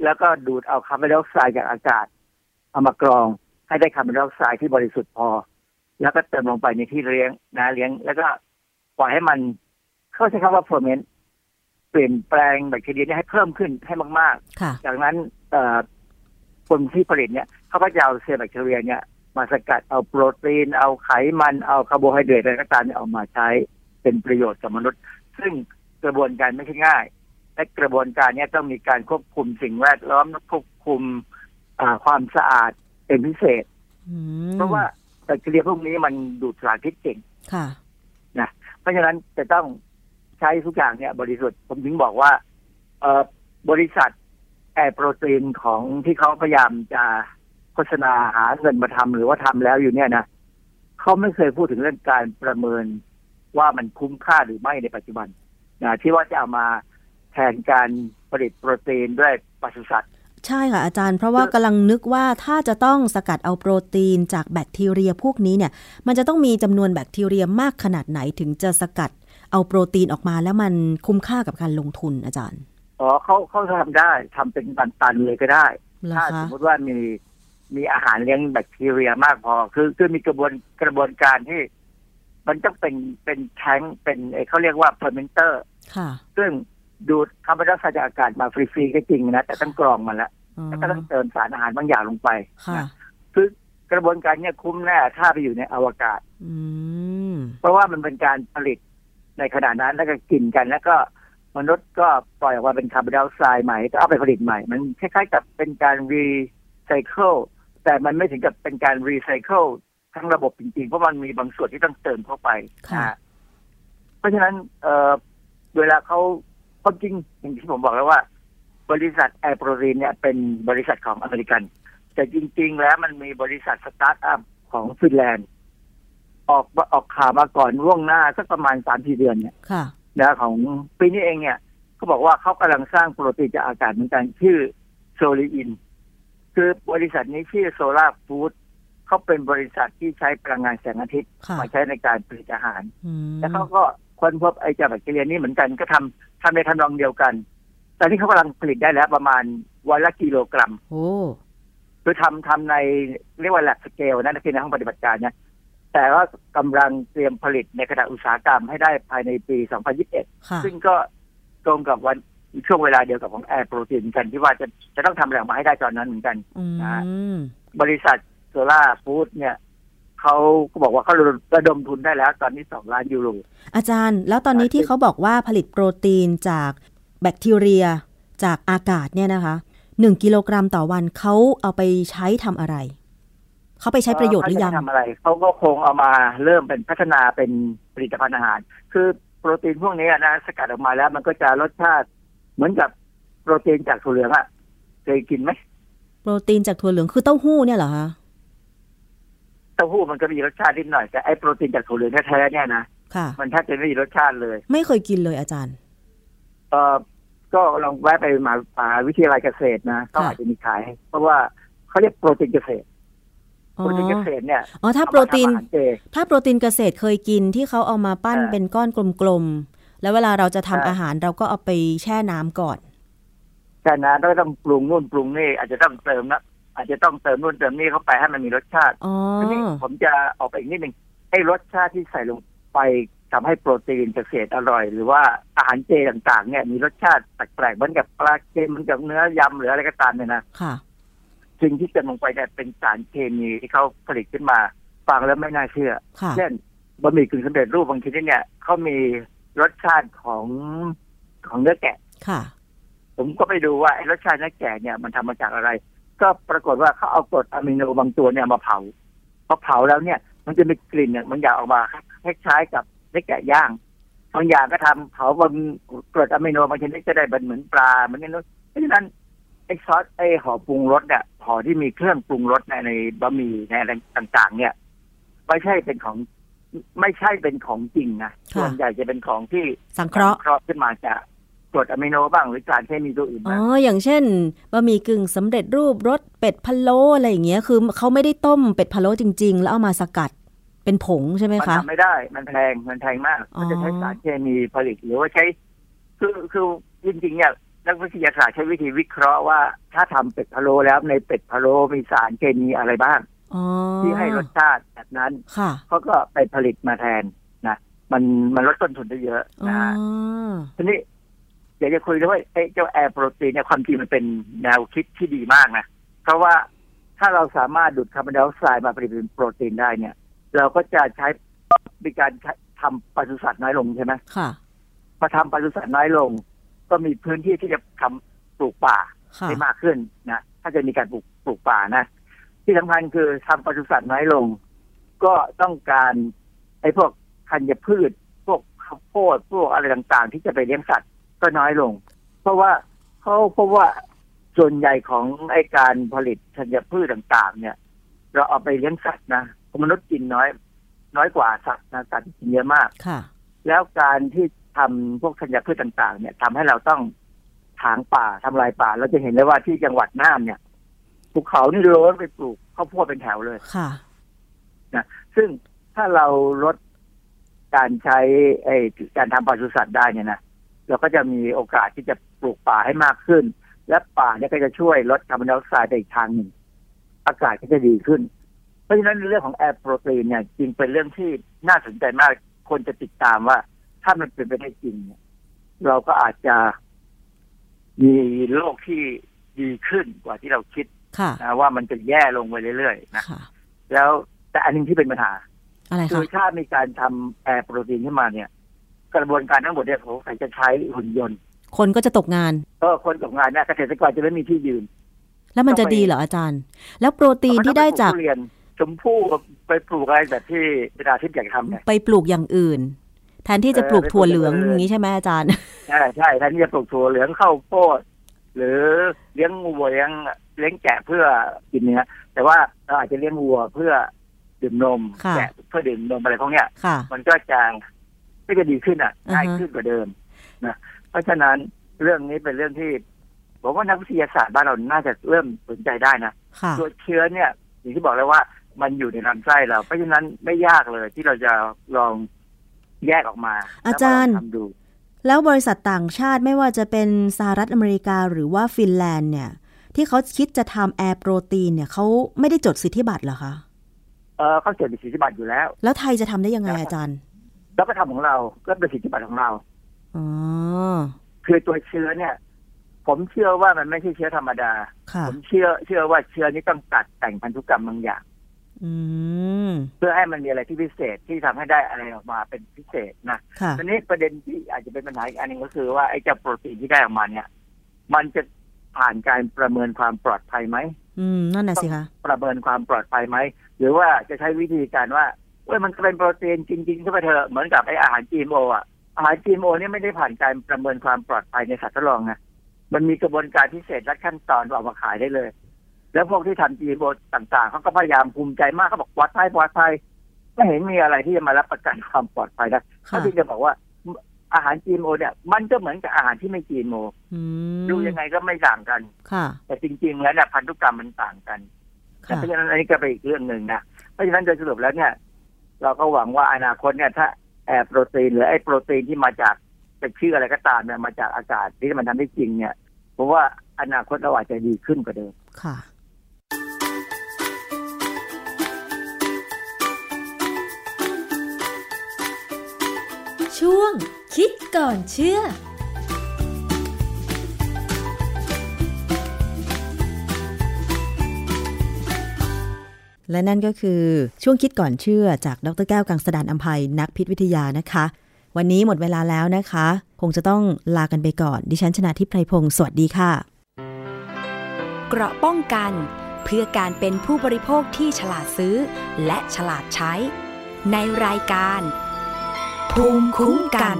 แล้วก็ดูดเอาคาร์บอนไดออกไซด์จากอากาศ เอามากรองให้ได้คาร์บอนไดออกไซด์ที่บริสุทธิ์พอ แล้วก็เติมลงไปในที่เลี้ยงนะเลี้ยง แล้วก็ปล่อยให้มัน เข้าใช้คำว่า ferment เปลี่ยนแปลงแบคทีเรียเนี้ให้เพิ่มขึ้นให้มากค่ะๆจากนั้นเอ่อคนที่ผลิตเนี่ยเขาก็จะเอาเซลล์แบคทีเรียเนี่ยมาสกัดเอาโปรตีน เอาไขมันเอาคาร์โบไฮเดรตอะไรก็ตามเนี่ยเอามาใช้เป็นประโยชน์กับมนุษย์ ซึ่งกระบวนการไม่ใช่ง่าย และกระบวนการเนี้ต้องมีการควบคุมสิ่งแวดล้อมควบคุมอ่าความสะอาดเป็นพิเศษอืมเพราะว่าแบคทีเรียพวกนี้มันดูดสารพิษเก่งค่ะนะเพราะฉะนั้นจะต้อง ใช้ทุกอย่างเนี่ย บริสุทธิ์ผมถึงบอกว่าเออบริษัทแอร์โปรตีนของที่เขาพยายามจะโฆษณาหาเงินมาทำหรือว่าทำแล้วอยู่เนี่ยนะเขาไม่เคยพูดถึงเรื่องการประเมินว่ามันคุ้มค่าหรือไม่ในปัจจุบันนะที่ว่าจะเอามาแทนการผลิตโปรตีนด้วยปศุสัตว์ใช่ค่ะอาจารย์ เพราะว่ากำลังนึกว่าถ้าจะต้องสกัดเอาโปรตีนจากแบคทีเรียพวกนี้เนี่ย มันจะต้องมีจำนวนแบคทีเรียมากขนาดไหนถึงจะสกัด เอาโปรตีนออกมาแล้วมันคุ้มค่ากับการลงทุนอาจารย์อ๋อเขาเขาทำได้ทำเป็นตันๆเลยก็ได้เหรอถ้าคะสมมติว่ามีมีอาหารเลี้ยงแบคทีเรียมากพอ คือคือมีกระบวนกระบวนการที่ มันต้องเป็นเป็นแทงค์เป็นเอ่อเขาเรียกว่าเ e อร์เมนเตอร์ค่ะซึ่งดูดคาร์บอนไดออกไซด์จากอากาศมาฟรีๆก็จริงนะ แต่ต้องกรองมันแล้วอ๋อแล้วก็ต้องเติมสารอาหารบางอย่างลงไปค่ะนะคือกระบวนการเนี้ยคุ้มแน่ถ้าไปอยู่ในอวกาศอืมเพราะว่ามันเป็นการผลิต ในขณะนั้นแล้วก็กินกันแล้วก็มนุษย์ก็ปล่อยออกมาเป็นคาร์บอนไดออกไซด์ใหม่ก็เอาไปผลิตใหม่ มันคล้ายๆกับเป็นการรีไซเคิลแต่มันไม่ถึงกับเป็นการรีไซเคิลทั้งระบบจริงๆ เพราะมันมีบางส่วนที่ต้องเติมเข้าไปค่ะนะฮะเพราะฉะนั้นเอ่อเวลาเขาความจริงอย่างที่ผมบอกแล้วว่า บริษัท Air Protein เนี่ยเป็นบริษัทของอเมริกัน แต่จริง ๆ แล้วมันมีบริษัทสตาร์ทอัพของฟินแลนด์ ออกออกข่าวมาก่อนล่วงหน้าสักประมาณสามสี่เดือนเนี่ยค่ะนะของปีนี้เองเนี่ยเขาบอกว่าเขากำลังสร้างโปรตีนจากอากาศเหมือนกันชื่อ Solein คือบริษัทนี้ชื่อ Solar Foods เขาเป็นบริษัทที่ใช้พลังงานแสงอาทิตย์ค่ะมาใช้ในการผลิตอาหารอืมแล้วเขาก็ค้นพบไอ้เจ้าแบคทีเรียนี้เหมือนกันก็ทำทำในทำนองเดียวกัน ตอนนี้เขากำลังผลิตได้แล้วประมาณวันละกิโลกรัมโอ้คือทำทำในเรียกว่า lab scale นั่นคือในห้องปฏิบัติการเนี่ย แต่ว่ากำลังเตรียมผลิตในขณะอุตสาหกรรมให้ได้ภายในปี 2021ค่ะซึ่งก็ตรงกับวันช่วงเวลาเดียวกับของแอร์โปรตีนกันที่ว่าจะจะต้องทำอะไรออกมาให้ได้ตอนนั้นเหมือนกันอืนะมบริษัทโซล่าฟู้ดเนี่ยเขาก็บอกว่าเขาระดมทุนได้แล้วตอนนี้สองล้านยูโรอาจารย์ แล้วตอนนี้ที่เขาบอกว่าผลิตโปรตีนจากแบคทีเรียจากอากาศเนี่ยนะคะหนึ่งกิโลกรัมต่อวันเขาเอาไปใช้ทำอะไร เขาไปใช้ประโยชน์หรือยังเขาจะทำอะไรเขาก็คงเอามาเริ่มเป็นพัฒนาเป็นผลิตภัณฑ์อาหาร คือโปรตีนพวกนี้นะสกัดออกมาแล้วมันก็จะรสชาติเหมือนกับโปรตีนจากถั่วเหลืองอะเคยกินไหมโปรตีนจากถั่วเหลืองคือเต้าหู้เนี่ยเหรอคะเต้าหู้มันก็มีรสชาตินิดหน่อยแต่ไอ้โปรตีนจากถั่วเหลืองแท้ๆเนี่ยนะค่ะมันแทบจะไม่มีรสชาติเลย ไม่เคยกินเลยอาจารย์ เออก็ลองแวะไปมหามหาวิทยาลัยเกษตรนะเขาค่ะอาจจะมีขาย เพราะว่าเขาเรียกโปรตีนเกษตรอ๋ โปรตีนเกอษตรเนี่ยอ๋อถ้าโปรตีนเอามาทำอาหารเจถ้าโปรตีนเกษตรเคยกินที่เขาเอามาปั้นเออเป็นก้อนกลมๆแล้วเวลาเราจะทำใช่อาหารเราก็เอาไปแช่น้ำก่อนแต่นะต้องต้องปรุงนู่นปรุงนี่อาจจะต้องเติมนะอาจจะต้องเติมนู่นเติมนี่เข้าไปให้มันมีรสชาติอ๋อทีนี้ผมจะออกไปอีกนิดหนึ่งไอ้รสชาติที่ใส่ลงไปทำให้โปรตีนเกษตรอร่อย หรือว่าอาหารเจต่างๆ เนี่ยมีรสชาติแปลกๆเหมือนกับปลาเค็มเหมือนกับเนื้อยำหรืออะไรก็ตามเนี่ยนะค่ะ สิ่งที่เติมลงไปเนี่ยเป็นสารเคมีที่เขาผลิตขึ้นมาฟังแล้วไม่น่าเชื่อค่ะเช่นบะหมี่กึ่งสำเร็จรูปบางชนิดเนี่ยเขามีรสชาติของของเนื้อแกะค่ะ ผมก็ไปดูว่าไอ้รสชาติเนื้อแกะเนี่ยมันทำมาจากอะไร ก็ปรากฏว่าเขาเอากรดอะมิโนบางตัวเนี่ยมาเผาพอเผาแล้วเนี่ย มันจะมีกลิ่นเนี่ยมันอยากออกมาคล้ายๆกับเนื้อแกะย่างบางอย่างก็ทำเผาบนกรดอะมิโนบางชนิดก็ได้เป็นเหมือนปลาเหมือนกันนู้นเพราะฉะนั้น ไอ้ซอสไอ้ห่อปรุงรสเนี่ยห่อที่มีเครื่องปรุงรสในในบะหมี่ในอะไรต่างๆ เนี่ย ไม่ใช่เป็นของไม่ใช่เป็นของจริงนะค่ะส่วนใหญ่จะเป็นของที่สังเคราะห์เคราะห์ขึ้นมาจากกรดอะมิโนบ้างหรือสารเคมีตัวอื่นอ๋อบ้างอย่างเช่นบะหมี่กึ่งสำเร็จรูปรสเป็ดพะโล้อะไรอย่างเงี้ยคือเขาไม่ได้ต้มเป็ดพะโล้จริง ๆ แล้วเอามาสกัดเป็นผงใช่ไหมมันคะทำไม่ได้มันแพงมันแพงมากอ๋อมันจะใช้สารเคมีผลิตหรือว่าใช้ คือคือจริงๆเนี่ย นักวิทยาศาสตร์ใช้วิธีวิเคราะห์ว่า ถ้าทำเป็ดพะโล้แล้วในเป็ดพะโล้มีสารเคมีอะไรบ้างอ๋อที่ให้รสชาติแบบนั้นค่ะเขาก็ไปผลิตมาแทนนะมันมันลดต้นทุนได้เยอะอ๋อนะฮะทีนี้เดี๋ยวจะคุยด้วยว่าไอ้เจ้าแอร์โปรตีนเนี่ยความจริงมันเป็นแนวคิดที่ดีมากนะเพราะว่าถ้าเราสามารถดูดคาร์บอนไดออกไซด์มาผลิตเป็นโปรตีนได้เนี่ย เราก็จะใช้มีการใช้ทำปศุสัตว์น้อยลงใช่ไหมค่ะพอทำปศุสัตว์น้อยลง ก็มีพื้นที่ที่จะทำปลูกป่าค่ะได้มากขึ้นนะถ้าจะมีการปลูกปลูกป่านะ ที่สำคัญคือทำปศุสัตว์น้อยลง ก็ต้องการไอ้พวกธัญพืช พวกข้าวโพดพวกอะไรต่างๆ ที่จะไปเลี้ยงสัตว์ก็น้อยลง เพราะว่าเขาเพราะว่าส่วนใหญ่ของไอ้การผลิตธัญพืชต่างๆ เนี่ย เราเอาไปเลี้ยงสัตว์นะมนุษย์กินน้อย น้อยกว่าสัตว์นะสัตว์กินเยอะมากค่ะ แล้วการที่ ทำพวกธัญพืชต่าง ๆ เนี่ยทำให้เราต้องถางป่าทำลายป่า เราจะเห็นได้ว่าที่จังหวัดน่านเนี่ยภูเขานี่โล้นไปปลูกข้าวโพดเป็นแถวเลยค่ะนะซึ่งถ้าเราลดการใช้ไอ้การทำปศุสัตว์ได้เนี่ยนะเราก็จะมีโอกาสที่จะปลูกป่าให้มากขึ้น และป่าเนี่ยก็จะช่วยลดคาร์บอนไดออกไซด์ไปอีกทางหนึ่งอากาศก็จะดีขึ้น เพราะฉะนั้นเรื่องของแอร์โปรตีนเนี่ยจริงเป็นเรื่องที่น่าสนใจมากคนจะติดตามว่า ถ้ามันเป็นไปได้จริงเนี่ยเราก็อาจจะมีโลกที่ดีขึ้นกว่าที่เราคิดค่ะนะว่ามันจะแย่ลงไปเรื่อยๆนะค่ะแล้วแต่อันหนึงที่เป็นปัญหาอะไรคืคะอถ้ามีการทำแอร์โปรตีนขึ้นมาเนี่ย กระบวนการทั้งหมดเนี่ยผมใส่จะใช้หุ่นยนต์ คนก็จะตกงานเออคนตกงานเนี่ยเกษตรกรจะไม่มีที่ยืน แล้วมันจะต้องไปดีเหรออาจารย์ แล้วโปรตีนที่ได้จากเขต้องปลูทุเรียนชมพู่ไปปลูกอะไรแบบที่เวลาที่อยากทำเนี่ยไปปลูกอย่างอื่น แทนที่จะปลูกเออไปปลูกถั่วเหลืองอย่างอื่นอย่างนี้ใช่ไหมอาจารย์ใช่ใช่แทนที่จะปลูกถั่วเหลืองข้าวโพดหรือเลี้ยงวัวเลี้ยงเลี้ยงแกะเพื่อกินเนื้อแต่ว่าเราอาจจะเลี้ยงวัวเพื่อดื่มนมค่ะแกะเพื่อดื่มนมอะไรพวกเนี้ยค่ะมันก็จะก็จะดีขึ้นอะอือฮะง่ายขึ้นกว่าเดิมนะเพราะฉะนั้นเรื่องนี้เป็นเรื่องที่ผมว่านักวิทยาศาสตร์บ้านเราน่าจะเริ่มสนใจได้นะค่ะตัวเชื้อเนี่ยอย่างที่บอกแล้วว่ามันอยู่ในลำไส้เรา เพราะฉะนั้นไม่ยากเลยที่เราจะลอง แยกออกมา อาจารย์แล้วก็ลองทำดู แล้วบริษัทต่างชาติไม่ว่าจะเป็นสหรัฐอเมริกาหรือว่าฟินแลนด์เนี่ย ที่เขาคิดจะทำแอร์โปรตีนเนี่ยเขาไม่ได้จดสิทธิบัตรเหรอคะเออเขาจดสิทธิบัตรอยู่แล้ว แล้วไทยจะทำได้ยังไงอาจารย์แล้วก็ทำของเราก็เป็นสิทธิบัตรของเราอ๋อคือตัวเชื้อเนี่ย ผมเชื่อว่ามันไม่ใช่เชื้อธรรมดาค่ะผมเชื่อเชื่อว่าเชื้อนี้ต้องตัดแต่งพันธุกรรมบางอย่างอืม เพื่อให้มันมีอะไรที่พิเศษที่ทำให้ได้อะไรออกมาเป็นพิเศษนะค่ะทีนี้ประเด็นที่อาจจะเป็นปัญหาอีกอันหนึงก็คือว่าไอ้เจ้าโปรตีนที่ได้ออกมาเนี่ย มันจะผ่านการประเมินความปลอดภัยไหมอืมนั่นน่ะสิคะประเมินความปลอดภัยไหมหรือว่าจะใช้วิธีการว่าเว้ยมันก็เป็นโปรตีนจริงๆก็ไปเถอะเหมือนกับไอ้อาหาร GMO อะอาหาร GMO เนี่ยไม่ได้ผ่านการประเมินความปลอดภัยในสัตว์ทดลองนะมันมีกระบวนการพิเศษและขั้นตอนเอามาขายได้เลย แล้วพวกที่ทำ GMO ต่าง ๆเขาก็พยายามภูมิใจมากเขาบอกปลอดภัยปลอดภัยไม่เห็นมีอะไรที่จะมารับประกันความปลอดภัยนะค่ะเขาที่จะบอกว่าอาหาร GMO เนี่ยมันก็เหมือนกับอาหารที่ไม่ GMO อืมดูยังไงก็ไม่ต่างกันค่ะ แต่จริง ๆ แล้วเนี่ยพันธุกรรมมันต่างกันค่ะเพราะฉะนั้นอันนี้ก็เป็นอีกเรื่องหนึ่งนะเพราะฉะนั้นโดยสรุปแล้วเนี่ย เราก็หวังว่าอนาคตเนี่ย ถ้าแอร์โปรตีนหรือไอ้โปรตีนที่มาจากเป็นชื่ออะไรก็ตามเนี่ยมาจากอากาศที่มันทำได้จริงเนี่ยผมว่าอนาคตเราอาจจะดีขึ้นกว่าเดิมค่ะ ช่วง คิดก่อนเชื่อและนั่นก็คือช่วงคิดก่อนเชื่อจากดรแก้วกังสดานอัมภัยนักพิษวิทยานะคะ วันนี้หมดเวลาแล้วนะคะ คงจะต้องลากันไปก่อน ดิฉันชนะทิพไพรพงศ์สวัสดีค่ะ เกราะป้องกัน เพื่อการเป็นผู้บริโภคที่ฉลาดซื้อ และฉลาดใช้ ในรายการ ภูมิคุ้มกัน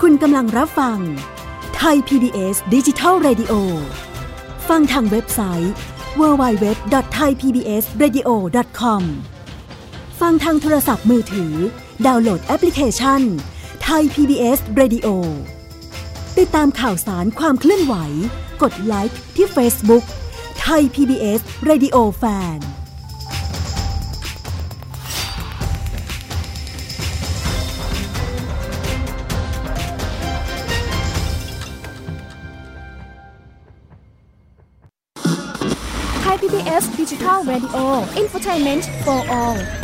คุณกำลังรับฟัง ไทย PBS ดิจิทัล Radio ฟังทางเว็บไซต์ www.thaipbsradio.com ฟังทางโทรศัพท์มือถือ ดาวน์โหลดแอปพลิเคชันไทย PBS Radio ด ติดตามข่าวสารความเคลื่อนไหว กดไลค์ที่ Facebook ไทย PBS Radio Fan Thai PBS Digital Radio Infotainment for All